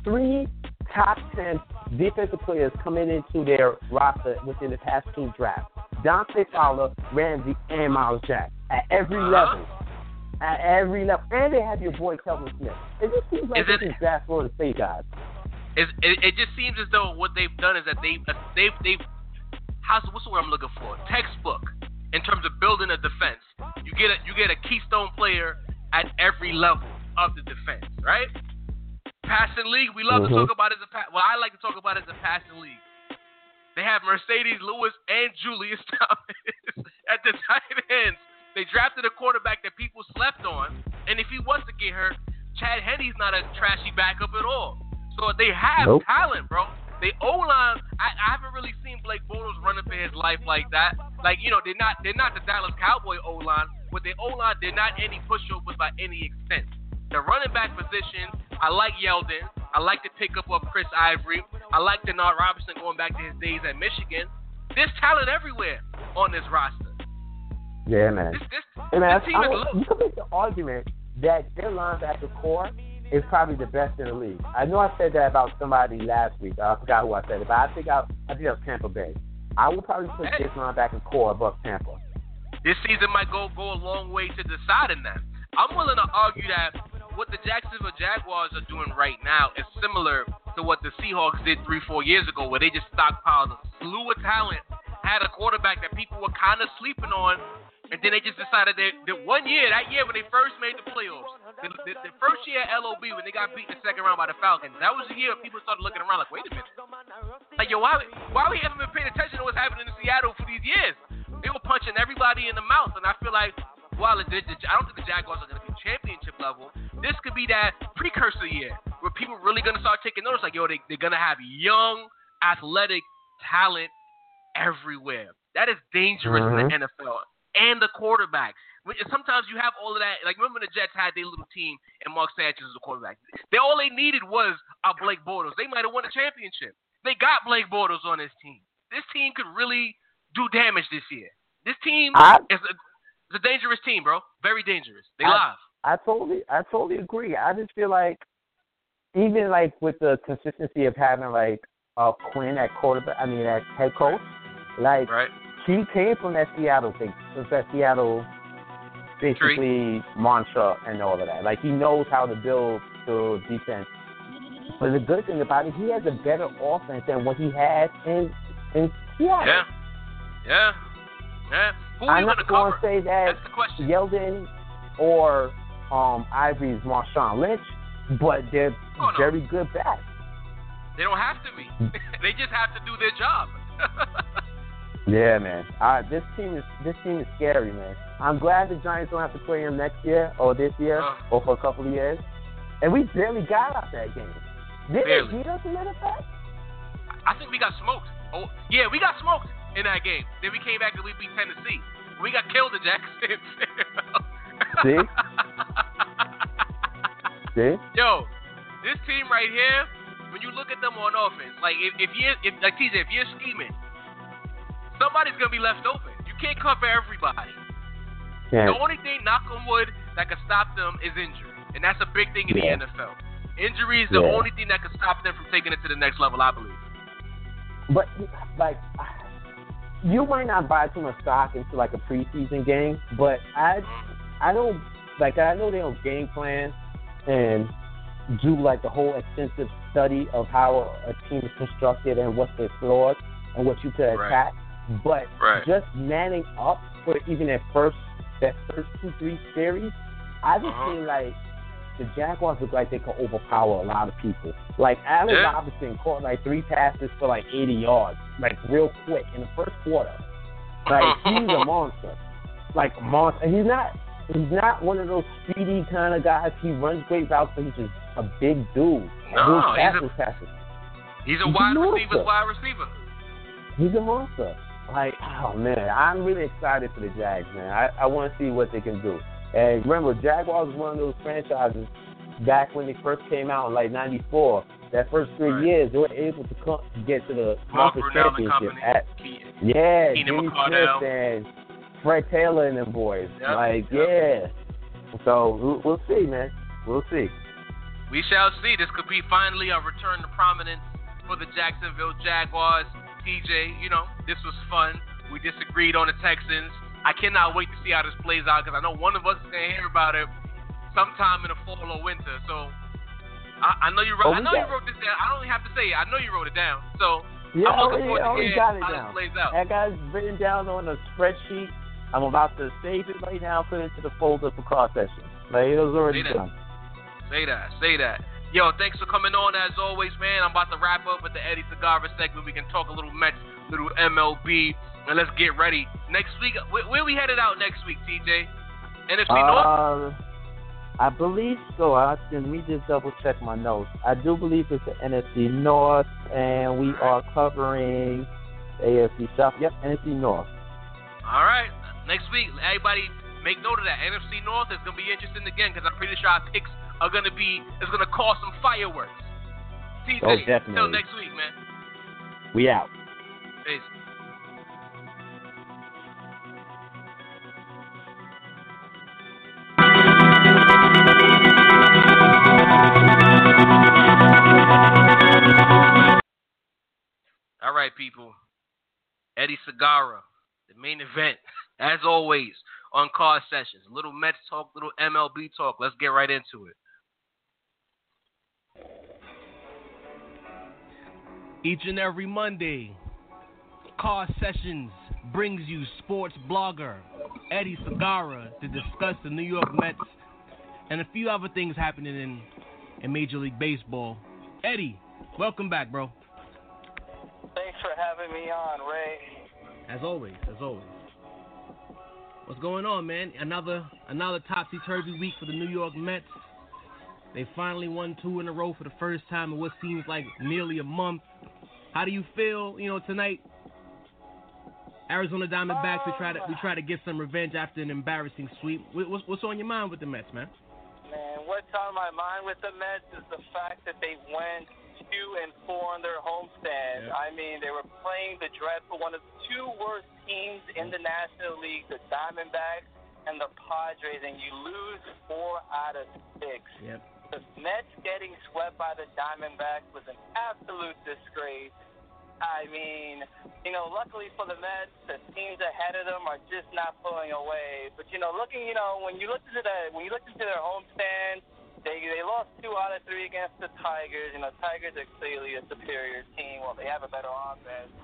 three top ten defensive players coming into their roster within the past two drafts. Dante Fowler, Ramsey, and Myles Jack at every Uh-huh. level. At every level. And they have your boy Telvin Smith. It just seems like Is this it- is draft Florida State guys. It's, it, it just seems as though what they've done is that they uh, they've they've how's what's the word I'm looking for? Textbook in terms of building a defense. You get a you get a keystone player at every level of the defense, right? Passing league, we love to Mhm. talk about it as a well, I like to talk about it as a passing league. They have Marcedes Lewis and Julius Thomas at the tight ends. They drafted a quarterback that people slept on, and if he was to get hurt, Chad Henne's not a trashy backup at all. So they have Nope. talent, bro. They O line. I, I haven't really seen Blake Bortles running for his life like that. Like you know, they're not they're not the Dallas Cowboy O line, but their O line they're not any pushovers by any extent. The running back position, I like Yeldon. I like the pickup of Chris Ivory. I like Denard Robinson going back to his days at Michigan. There's talent everywhere on this roster. Yeah, man. This, this, Hey, man, this team is I, you can make the argument that their linebacker corps is probably the best in the league. I know I said that about somebody last week. I forgot who I said it, but I think I, I think that was Tampa Bay. I would probably put Hey. this linebacker corps above Tampa. this season might go go a long way to deciding that. I'm willing to argue that what the Jacksonville Jaguars are doing right now is similar to what the Seahawks did three, four years ago, where they just stockpiled a slew of talent, had a quarterback that people were kind of sleeping on, and then they just decided that, that one year, that year when they first made the playoffs, the, the, the first year at LOB when they got beat in the second round by the Falcons, that was the year people started looking around like, wait a minute, like yo, why why we haven't been paying attention to what's happening in Seattle for these years? They were punching everybody in the mouth, and I feel like while it did, I don't think the Jaguars are going to be championship level. This could be that precursor year where people really going to start taking notice. Like, yo, they, they're going to have young, athletic talent everywhere. That is dangerous in the mm-hmm. NFL. And the quarterback. Sometimes you have all of that. Like, remember the Jets had their little team and Mark Sanchez was the quarterback. They All they needed was a Blake Bortles. They might have won a championship. They got Blake Bortles on this team. This team could really do damage this year. This team I is a, a dangerous team, bro. Very dangerous. They I- live. I totally I totally agree. I just feel like even like with the consistency of having like uh Quinn at quarterback I mean at head coach, like Right? he came from that Seattle thing, from that Seattle, basically mantra and all of that. Like he knows how to build the defense. But the good thing about it, he has a better offense than what he had in in Seattle. Yeah. Yeah. Yeah. Who are I'm you going to not going to say that That's the question. Yeldon or um, Ivory's Marshawn Lynch, but they're Oh, no. very good backs. They don't have to be. they just have to do their job. Yeah, man. Uh, this team is this team is scary, man. I'm glad the Giants don't have to play them next year or this year Uh. or for a couple of years. And we barely got out that game. Did Barely. they beat us, a matter fact? I think we got smoked. Oh, yeah, we got smoked in that game. Then we came back and we beat Tennessee. We got killed in Jackson. See? See? Yo, this team right here, when you look at them on offense, like if, if you if like TJ, if you're scheming, somebody's gonna be left open. You can't cover everybody. Yeah. The only thing, knock on wood, that could stop them is injury, and that's a big thing in Yeah. the NFL. Injury is the Yeah. only thing that could stop them from taking it to the next level, I believe. But like, you might not buy too much stock into like a preseason game, but I, mm. I don't like. I know they don't game plan and do like the whole extensive study of how a team is constructed and what's their flaws and what you could Right. attack. But Right. just manning up for even that first that first two three series, I just Uh-huh. feel like the Jaguars look like they could overpower a lot of people. Like Allen Yeah. Robinson caught like three passes for like 80 yards, like real quick in the first quarter. Like he's a monster, like a monster. And he's not he's not one of those speedy kind of guys. He runs great routes, but he's just a big dude. No, he's his a-. He's a He's wide beautiful. receiver's wide receiver. He's a monster. Like, oh man, I'm really excited for the Jags, man. I, I want to see what they can do. And remember, Jaguars was one of those franchises back when they first came out in like '94. That first three Right. years, they were able to come, get to the Mark conference championship. At, yeah, Keenan Jimmy McCardell. Smith and Fred Taylor and them boys. Yep, Like, yep. yeah. So we'll, we'll see, man. We'll see. We shall see. This could be finally a return to prominence for the Jacksonville Jaguars. TJ, you know, this was fun. We disagreed on the Texans. I cannot wait to see how this plays out because I know one of us is gonna hear about it sometime in the fall or winter. So I, I know you wrote. Oh, I know you wrote this down. I don't even have to say it. I know you wrote it down. So Yeah, I'm looking oh, already, forward to oh, already hearing got it how down. this plays out. That guy's written down on a spreadsheet. I'm about to save it right now, put it into the folder for cross session. Like it was already Say that. done. Say that. Say that. Yo, thanks for coming on as always, man. I'm about to wrap up with the Eddie Segarra segment. We can talk a little Mets, little MLB, and let's get ready. Next week, where, where we headed out next week, TJ? NFC North? Uh, I believe so. I, let me just double check my notes. I do believe it's the NFC North, and we are covering AFC South. Yep, NFC North. All right next week, everybody make note of that. NFC North is gonna be interesting again because I'm pretty sure our picks are gonna be it's gonna cause some fireworks. TJ, oh, definitely. Until next week, man. We out. Peace. All right, people. Eddie Segarra, the main event. as always, on Car Sessions. Little Mets talk, little MLB talk. Let's get right into it. Each and every Monday, Car Sessions brings you sports blogger Eddie Segarra to discuss the New York Mets and a few other things happening in, in Major League Baseball. Eddie, welcome back, bro. Thanks for having me on, Ray. As always, as always. What's going on, man? Another another topsy turvy week for the New York Mets. They finally won two in a row for the first time in what seems like nearly a month. How do you feel, you know, tonight? Arizona Diamondbacks. we try to we try to get some revenge after an embarrassing sweep. What's, what's on your mind with the Mets, man? Man, what's on my mind with the Mets is the fact that they went two and four on their homestand. I mean, they were playing the dreadful one of the two worst teams in the National League, the Diamondbacks and the Padres, and you lose four out of six. Yep. The Mets getting swept by the Diamondbacks was an absolute disgrace. I mean, you know, luckily for the Mets, the teams ahead of them are just not pulling away. But you know, looking, you know, when you look into the when you look into their homestand, they they lost two out of three against the Tigers. You know, Tigers are clearly a superior team. Well, they have a better offense.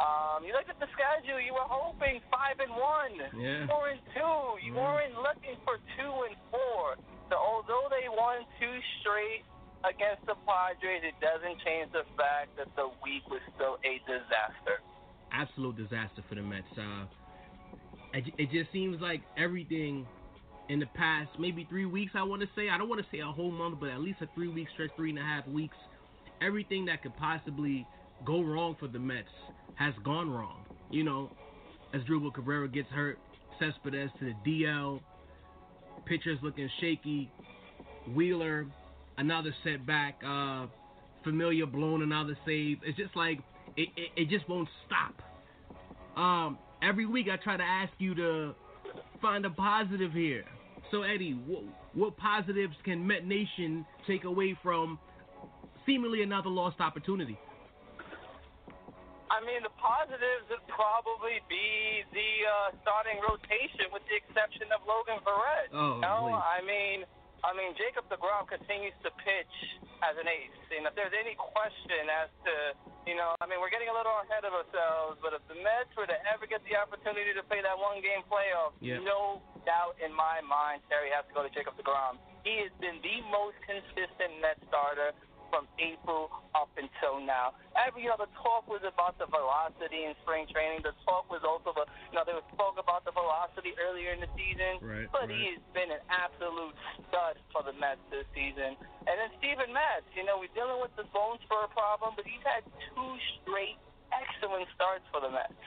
Um, you look at the schedule. You were hoping five and one, yeah. four and two. You Yeah. weren't looking for two and four. So although they won two straight against the Padres, it doesn't change the fact that the week was still a disaster. absolute disaster for the Mets. Uh, it, it just seems like everything in the past maybe three weeks. I want to say I don't want to say a whole month, but at least a three week stretch, three and a half weeks. Everything that could possibly go wrong for the Mets has gone wrong. You know, Asdrubal Cabrera gets hurt, Cespedes to the DL, pitchers looking shaky, Wheeler another setback, uh, Familia blown another save. It's just like it, it, it just won't stop. Um, every week I try to ask you to find a positive here. So Eddie, what, what positives can Met Nation take away from seemingly another lost opportunity? I mean, the positives would probably be the uh, starting rotation, with the exception of Logan Verrett. Oh, you know? I mean, I mean, Jacob Degrom continues to pitch as an ace. And if there's any question as to, you know, I mean, we're getting a little ahead of ourselves, but if the Mets were to ever get the opportunity to play that one-game playoff, Yeah. no doubt in my mind, Terry has to go to Jacob Degrom. He has been the most consistent Met starter from April up until now. Every other talk was about the velocity in spring training. The talk was also the, you know, was talk about the velocity earlier in the season. Right, but right. he has been an absolute stud for the Mets this season. And then Steven Matz, you know, we're dealing with the bone spur problem, but he's had two straight excellent starts for the Mets.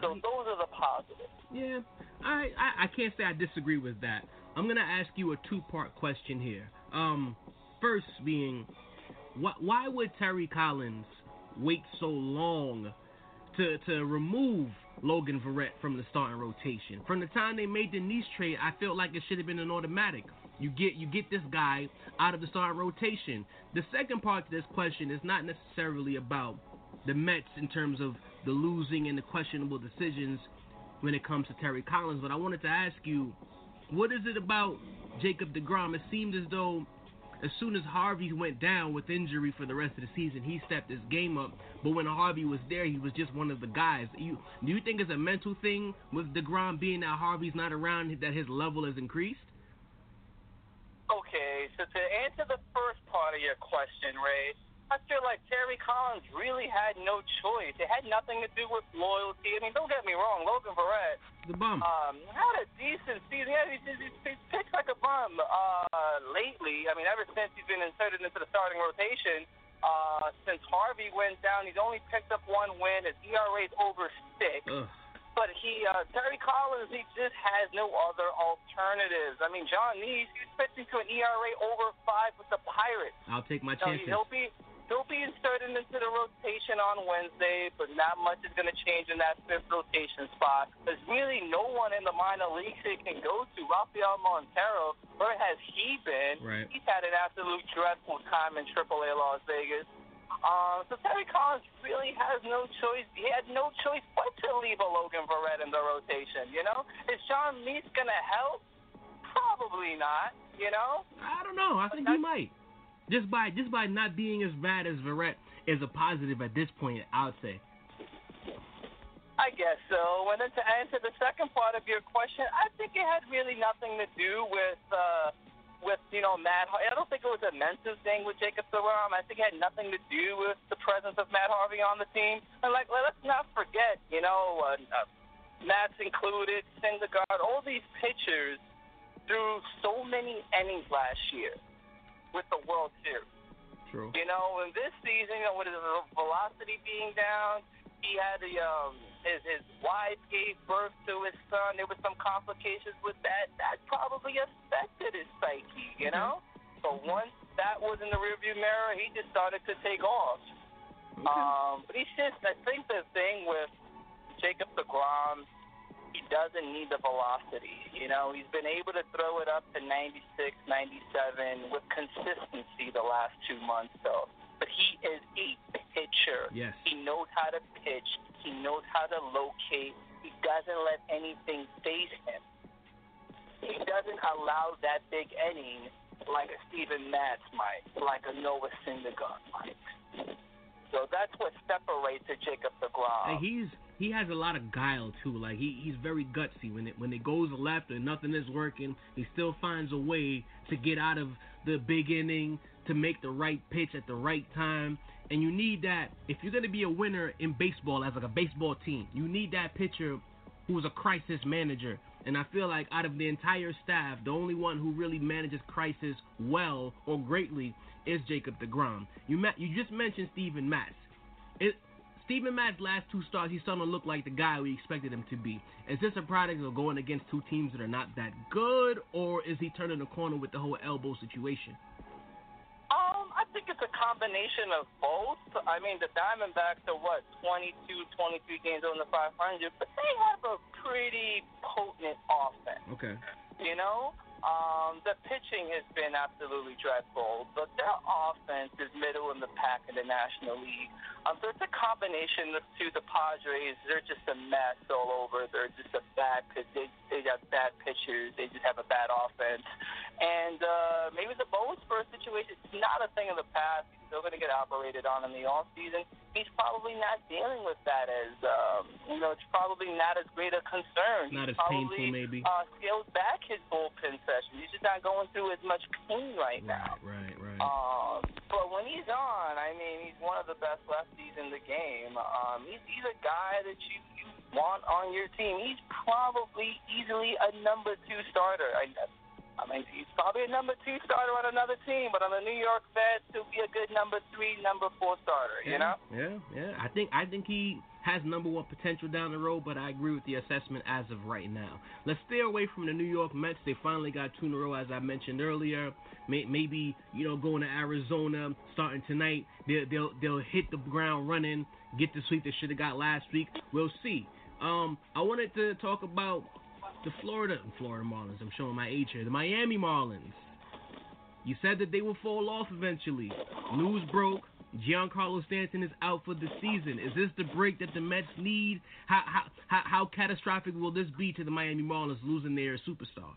So those are the positives. Yeah, I, I I can't say I disagree with that. I'm gonna ask you a two part question here. Um, first being, why why would Terry Collins wait so long to to remove Logan Verrett from the starting rotation? From the time they made the Niese trade, I felt like it should have been an automatic. You get you get this guy out of the starting rotation. The second part to this question is not necessarily about the Mets in terms of the losing and the questionable decisions when it comes to Terry Collins, but I wanted to ask you, what is it about Jacob DeGrom? It seemed as though as soon as Harvey went down with injury for the rest of the season, he stepped his game up. But when Harvey was there, he was just one of the guys. You, do you think it's a mental thing with DeGrom being that Harvey's not around, that his level has increased? Okay, so to answer the first part of your question, Ray, I feel like Terry Collins really had no choice. It had nothing to do with loyalty. I mean, don't get me wrong, Logan Verrett The bum. um, had a decent season. Yeah, he's, he's, he's pitched like a bum uh, lately. I mean, ever since he's been inserted into the starting rotation, uh, since Harvey went down, he's only picked up one win. His ERA is over six. Ugh. But he, uh, Terry Collins, he just has no other alternatives. I mean, Jon Niese, he's pitching to an ERA over five with the Pirates. I'll take my So chances. he'll be he'll be inserted into the rotation on Wednesday, but not much is going to change in that fifth rotation spot. There's really no one in the minor leagues they can go to. Rafael Montero, where has he been? Right. He's had an absolute dreadful time in AAA Las Vegas. Um, so Terry Collins really has no choice. He had no choice but to leave a Logan Verrett in the rotation. You know, is Jon Niese gonna help? Probably not. You know. I don't know. I think he might. Just by just by not being as bad as Verrett is a positive at this point. I would say. I guess so. And then to answer the second part of your question, I think it had really nothing to do with uh, with you know Matt. Har- I don't think it was a mental thing with Jacob DeGrom. I think it had nothing to do with the presence of Matt Harvey on the team. And like, let's not forget, you know, uh, uh, Matt's included, Syndergaard, all these pitchers threw so many innings last year with the World Series. True. You know, in this season, you know, with his velocity being down, he had the um his his wife gave birth to his son. There was some complications with that. That probably affected his psyche, you know. So once that was in the rearview mirror, he just started to take off. Um, but he's just I think the thing with Jacob DeGrom, he doesn't need the velocity. You know, he's been able to throw it up to 96, 97 with consistency the last two months, though. But he is a pitcher. Yes. He knows how to pitch. He knows how to locate. He doesn't let anything phase him. He doesn't allow that big inning like a Steven Matz might, like a Noah Syndergaard might. So that's what separates a Jacob DeGrom. And he's he has a lot of guile too. Like he he's very gutsy. When it when it goes left and nothing is working, he still finds a way to get out of the big inning to make the right pitch at the right time. And you need that if you're gonna be a winner in baseball as like a baseball team. You need that pitcher who's a crisis manager. And I feel like out of the entire staff, the only one who really manages crisis well or greatly is Jacob DeGrom. You met, you just mentioned Steven Matz. It, Steven Matz last two starts, he's starting to look like the guy we expected him to be. Is this a product of going against two teams that are not that good, or is he turning the corner with the whole elbow situation? Um, I think it's a combination of both. I mean, the Diamondbacks are what 22, 23 games on the 500, but they have a pretty potent offense. Okay. You know, um, the pitching has been absolutely dreadful, but their offense is middle in the pack in the National League. Um, so it's a combination of two. The Padres, they're just a mess all over. They're just a bad. They they got bad pitchers. They just have a bad offense. And uh, maybe the bone spur situation is not a thing of the past. He's still going to get operated on in the off season. He's probably not dealing with that as um, you know. It's probably not as great a concern. Not He's as probably, painful, maybe. Uh, scaled back his bullpen session. He's just not going through as much pain right now. Right, right, right. Um, but when he's on, I mean, he's one of the best lefties in the game. Um, he's he's a guy that you, you want on your team. He's probably easily a number two starter. I, I mean, he's probably a number two starter on another team, but on the New York Mets, he'll be a good number three, number four starter. You know? Yeah, yeah. I think I think he has number one potential down the road, but I agree with the assessment as of right now. Let's stay away from the New York Mets. They finally got two in a row, as I mentioned earlier. May, maybe you know going to Arizona starting tonight. They'll they'll they'll hit the ground running, get the sweep they should have got last week. We'll see. Um, I wanted to talk about the Florida and Florida Marlins. I'm showing my age here. The Miami Marlins. You said that they will fall off eventually. News broke. Giancarlo Stanton is out for the season. Is this the break that the Mets need? How how how, how catastrophic will this be to the Miami Marlins losing their superstar?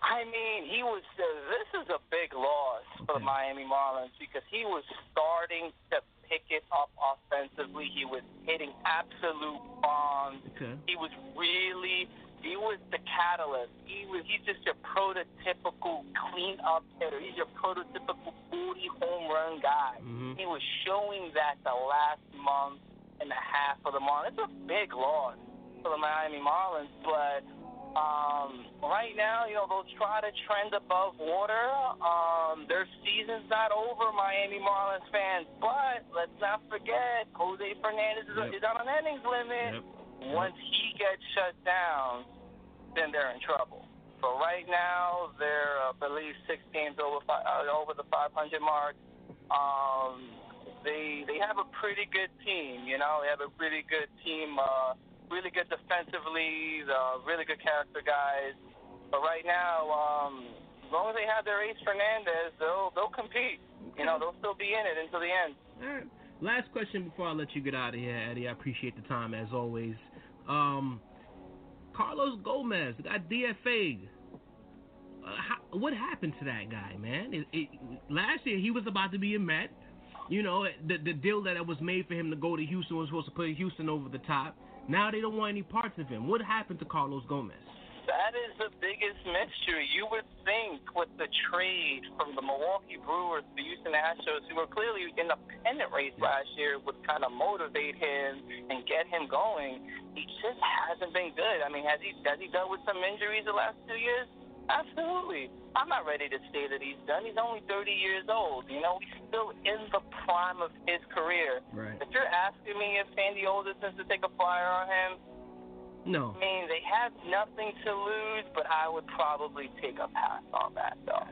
I mean, he was. Uh, this is a big loss for the Miami Marlins because he was starting to pick it up offensively. He was hitting absolute bombs. Okay. He was really. He was the catalyst. He was. He's just your prototypical clean up hitter. He's your prototypical 40 home run guy. Mhm. He was showing that the last month and a half of the Marlins. It's a big loss for the Miami Marlins, but um, right now, you know, they'll try to trend above water. Um, their season's not over, Miami Marlins fans, but let's not forget, Jose Fernandez is, Yep. is on an innings limit. Yep. Once he gets shut down, then they're in trouble. So right now, they're, uh, I believe, six games over fi- uh, over the 500 mark. Um, they they have a pretty good team. You know, they have a really good team. Uh, really good defensively. Uh, really good character guys. But right now, um, as long as they have their ace Fernandez, they'll they'll compete. You know, they'll still be in it until the end. All right. Last question before I let you get out of here, Eddie. I appreciate the time as always. Um, Carlos Gomez got DFA'd. Uh, how, what happened to that guy, man? It, it, last year he was about to be a Met. You know, the the deal that was made for him to go to Houston was supposed to put Houston over the top. Now they don't want any parts of him. What happened to Carlos Gomez? That is the biggest mystery. You would think with the trade from the Milwaukee Brewers to the Houston Astros, who were clearly in the pennant race last year, would kind of motivate him and get him going. He just hasn't been good. I mean, has he has he dealt with some injuries the last two years? Absolutely. I'm not ready to say that he's done. He's only 30 years old. You know, he's still in the prime of his career. Right. If you're asking me if Sandy Alderson to take a flyer on him, no. I mean, they have nothing to lose, but I would probably take a pass on that, though.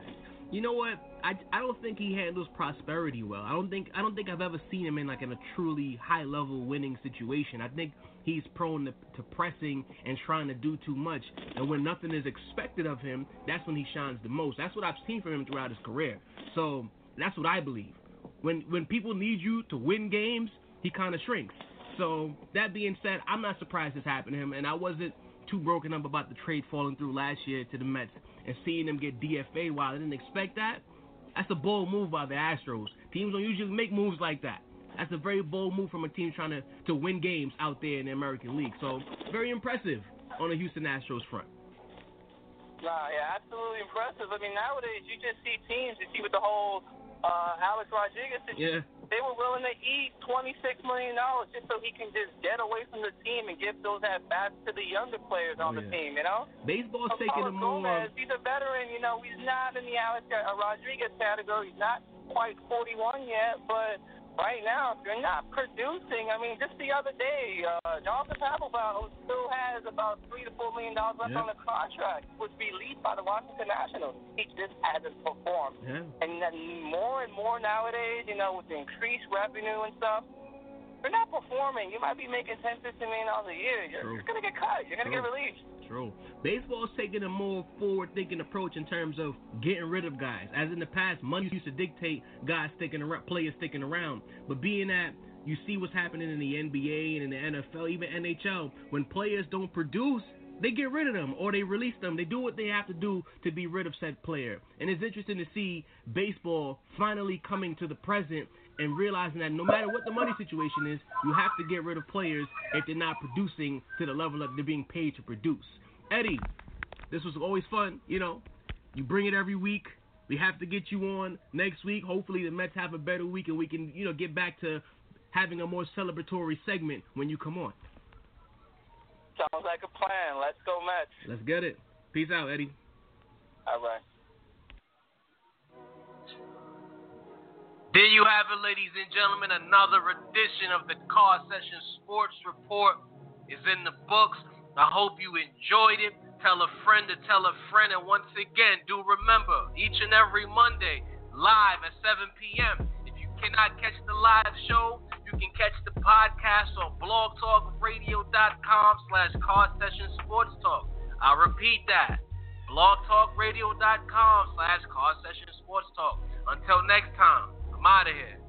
You know what? I, I don't think he handles prosperity well. I don't think I don't think I've ever seen him in like in a truly high level winning situation. I think he's prone to, to pressing and trying to do too much. And when nothing is expected of him, that's when he shines the most. That's what I've seen from him throughout his career. So that's what I believe. When when people need you to win games, he kind of shrinks. So that being said, I'm not surprised this happened to him, and I wasn't too broken up about the trade falling through last year to the Mets and seeing them get DFA. While I didn't expect that, that's a bold move by the Astros. Teams don't usually make moves like that. That's a very bold move from a team trying to, to win games out there in the American League. So very impressive on the Houston Astros front. Nah, yeah, absolutely impressive. I mean, nowadays you just see teams. You see with the whole uh, Alex Rodriguez situation. Yeah. They were willing to eat twenty six million dollars just so he can just get away from the team and give those at bats to the younger players on Oh, the team. You know. Baseball's So taking a Carlos more. Gomez, um, he's a veteran. You know, he's not in the Alex Rodriguez category. He's not quite 41 yet, but right now, if you're not producing, I mean, just the other day, uh, Jonathan Papelbon who still has about three to four million dollars left Yeah. on the contract, was released by the Washington Nationals. He just hasn't performed. Yeah. And then more and more nowadays, you know, with the increased revenue and stuff, you're not performing. You might be making ten, fifteen million dollars a year. You're, you're gonna get cut. You're gonna True. get released. True. Baseball's taking a more forward-thinking approach in terms of getting rid of guys. As in the past, money used to dictate guys sticking around, players sticking around. But being that you see what's happening in the NBA and in the NFL, even NHL, when players don't produce, they get rid of them or they release them. They do what they have to do to be rid of said player. And it's interesting to see baseball finally coming to the present and realizing that no matter what the money situation is, you have to get rid of players if they're not producing to the level that they're being paid to produce. Eddie, this was always fun. You know, you bring it every week. We have to get you on next week. Hopefully, the Mets have a better week and we can, you know, get back to having a more celebratory segment when you come on. Sounds like a plan. Let's go Mets. Let's get it. Peace out, Eddie. All right. There you have it, ladies and gentlemen. Another edition of the Car Session Sports Report is in the books. I hope you enjoyed it. Tell a friend to tell a friend. And once again, do remember each and every Monday, live at 7 p.m. If you cannot catch the live show, you can catch the podcast on blogtalkradio.com slash Car Session Sports Talk. I'll repeat that. blogtalkradio.com slash Car Session Sports Talk. Until next time, Out of here.